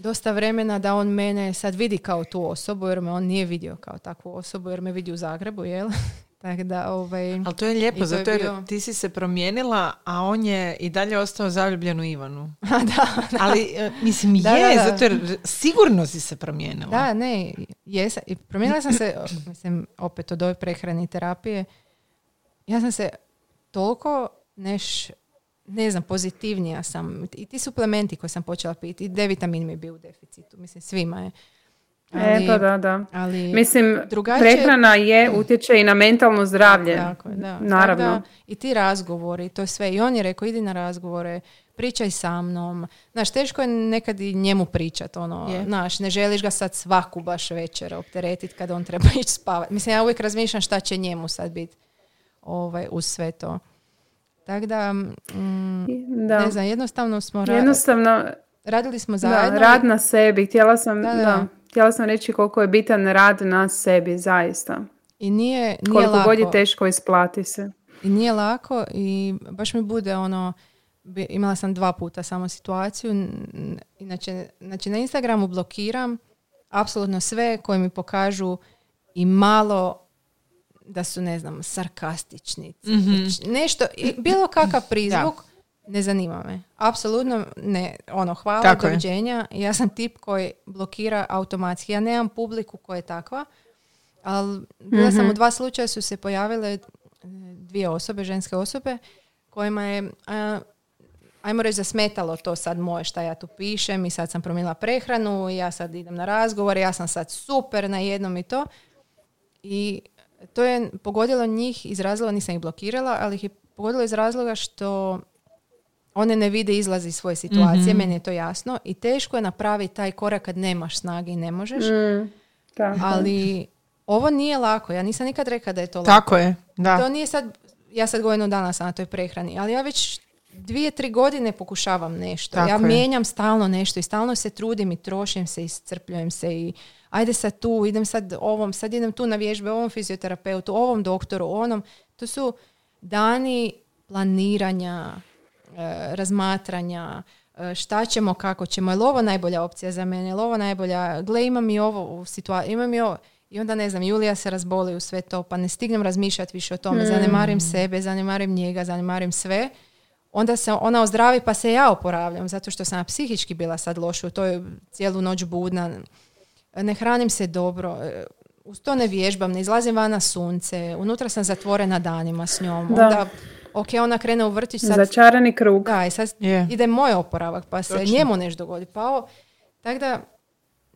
dosta vremena da on mene sad vidi kao tu osobu jer me on nije vidio kao takvu osobu jer me vidi u Zagrebu, jel? Tako da, ovaj... Ali to je lijepo, zato jer ti si se promijenila, a on je i dalje ostao zaljubljen u Ivanu. da, Ali, e, mislim, je, zato jer sigurno si se promijenila. Da, ne, jesam. I promijenila sam se, mislim, opet od ove prehrane i terapije, ja sam se toliko neš, ne znam, pozitivnija sam. I ti suplementi koje sam počela piti, i D vitamin mi je bio u deficitu, mislim, svima je. Ali, e, pa da, da. Ali Mislim, drugačije... prehrana je, utječe i na mentalno zdravlje. Tako, da. Naravno. I ti razgovori, to je sve. I on je rekao, idi na razgovore, pričaj sa mnom. Znaš, teško je nekad i njemu pričat, ono, je. znaš, ne želiš ga sad svaku baš večer opteretiti kad on treba ići spavati. Mislim, ja uvijek razmišljam šta će njemu sad biti ovaj, uz sve to. Tako da, mm, da, ne znam, jednostavno smo... Jednostavno... Radili smo zajedno. Da, rad na sebi. Htjela sam... da htjela sam reći koliko je bitan rad na sebi, zaista. I nije, nije koliko lako. god je teško isplati se. I nije lako i baš mi bude ono, imala sam dva puta samo situaciju, inače znači na Instagramu blokiram apsolutno sve koji mi pokažu i malo da su, ne znam, sarkastični. mm Nešto, bilo kakav prizvuk, ne zanima me. Apsolutno ne. Ono, hvala, Tako doviđenja. Ja sam tip koji blokira automatski. Ja nemam publiku koja je takva, ali bila sam u mhm. dva slučaja su se pojavile e, dvije osobe, ženske osobe, kojima je, ajmo reći, zasmetalo to sad moje šta ja tu pišem i sad sam promijenila prehranu i ja sad idem na razgovor, ja sam sad super na jednom i to. I to je pogodilo njih iz razloga, nisam ih blokirala, ali ih je pogodilo iz razloga što one ne vide izlaz iz svoje situacije, mm meni je to jasno i teško je napraviti taj korak kad nemaš snage i ne možeš. Mm, ali ovo nije lako, ja nisam nikad rekla da je to lako. Tako je, da. To nije sad, ja sad godinu dana sam na toj prehrani, ali ja već dvije, tri godine pokušavam nešto. ja mijenjam stalno nešto i stalno se trudim i trošim se i iscrpljujem se i ajde sad tu, idem sad ovom, sad idem tu na vježbe, ovom fizioterapeutu, ovom doktoru, onom. To su dani planiranja, razmatranja, e, šta ćemo, kako ćemo, je li ovo najbolja opcija za mene, je li ovo najbolja, gle imam i ovo u situaciji, imam i ovo, i onda ne znam, Julija se razboli u sve to, pa ne stignem razmišljati više o tome, mm. zanemarim sebe, zanemarim njega, zanemarim sve, onda se ona ozdravi pa se ja oporavljam zato što sam psihički bila sad loša, to je cijelu noć budna, ne hranim se dobro, e, uz to ne vježbam, ne izlazim van na sunce, unutra sam zatvorena danima s njom, Da. onda ok, ona krene u vrtić, sad Začarani krug. da, i sad Je. ide moj oporavak, pa se Točno. njemu nešto dogodi. Pa tako da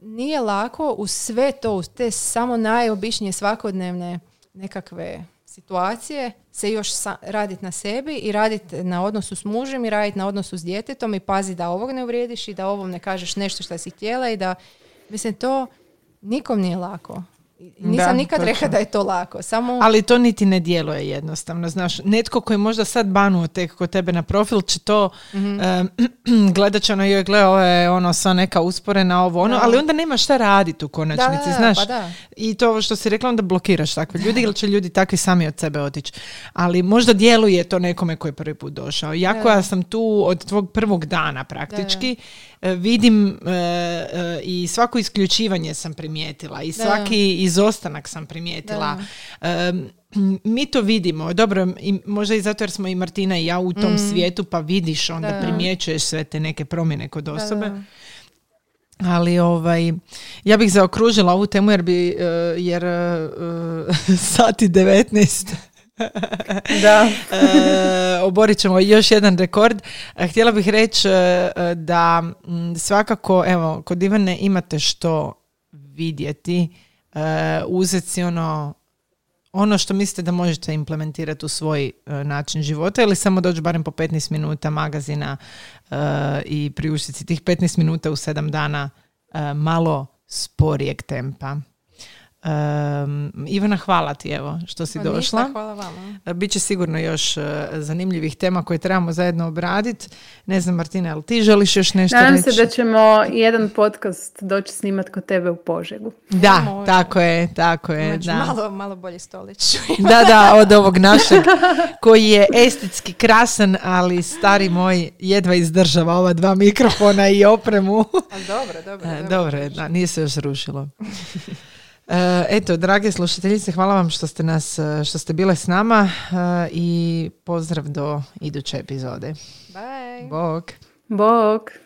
nije lako uz sve to, uz te samo najobičnije svakodnevne nekakve situacije se još sa, raditi na sebi i raditi na odnosu s mužem i raditi na odnosu s djetetom i pazi da ovog ne uvrijediš i da ovom ne kažeš nešto što si htjela i da, mislim, to nikom nije lako. I Nisam Da, nikad točno. rekla da je to lako, samo... Ali to niti ne djeluje jednostavno, znaš. Netko koji je možda sad banuo tek kod tebe na profil će to Mhm. em, gledat će ono, joj gle, ovo je ono sva neka usporena, ovo ono, Da. ali onda nema šta raditi u konačnici, Da, znaš. pa da. I to ovo što si rekla, onda blokiraš takve ljudi ili će ljudi takvi sami od sebe otići. Ali možda djeluje to nekome koji je prvi put došao. Jako Da. ja sam tu od tvog prvog dana praktički. E, Vidim e, e, i svako isključivanje sam primijetila i Da. svaki izostanak sam primijetila. E, mi to vidimo, dobro, i možda i zato jer smo i Martina i ja u tom svijetu, pa vidiš, onda Mm. Da. primjećuješ sve te neke promjene kod osobe. da. Ali ovaj, ja bih zaokružila ovu temu jer bi, e, jer e, sati 19 Da. e, oborit ćemo još jedan rekord. E, Htjela bih reći e, e, da m, svakako, evo, kod Ivane imate što vidjeti, e, uzeti si ono ono što mislite da možete implementirati u svoj e, način života ili samo doći barem po 15 minuta magazina e, i priuštiti tih 15 minuta u 7 dana e, malo sporijeg tempa. Um, Ivana, hvala ti evo što si Pa došla. ništa, hvala vama. Biće sigurno još e, zanimljivih tema koje trebamo zajedno obraditi. Ne znam, Martina, jel ti želiš još nešto Nadam reći? se da ćemo jedan podcast doći snimat kod tebe u Požegu. Da, Može. tako je, tako je. Znači, da. malo, malo bolje stolić. da, da, od ovog našeg koji je estetski krasan, ali stari moj jedva izdržava ova dva mikrofona i opremu. Ali dobro, dobro. E, Dobro je, da, nije se još rušilo. E, eto, drage slušateljice, hvala vam što ste nas, e, što ste bile s nama e, i pozdrav do iduće epizode. Bye. Bog. Bog!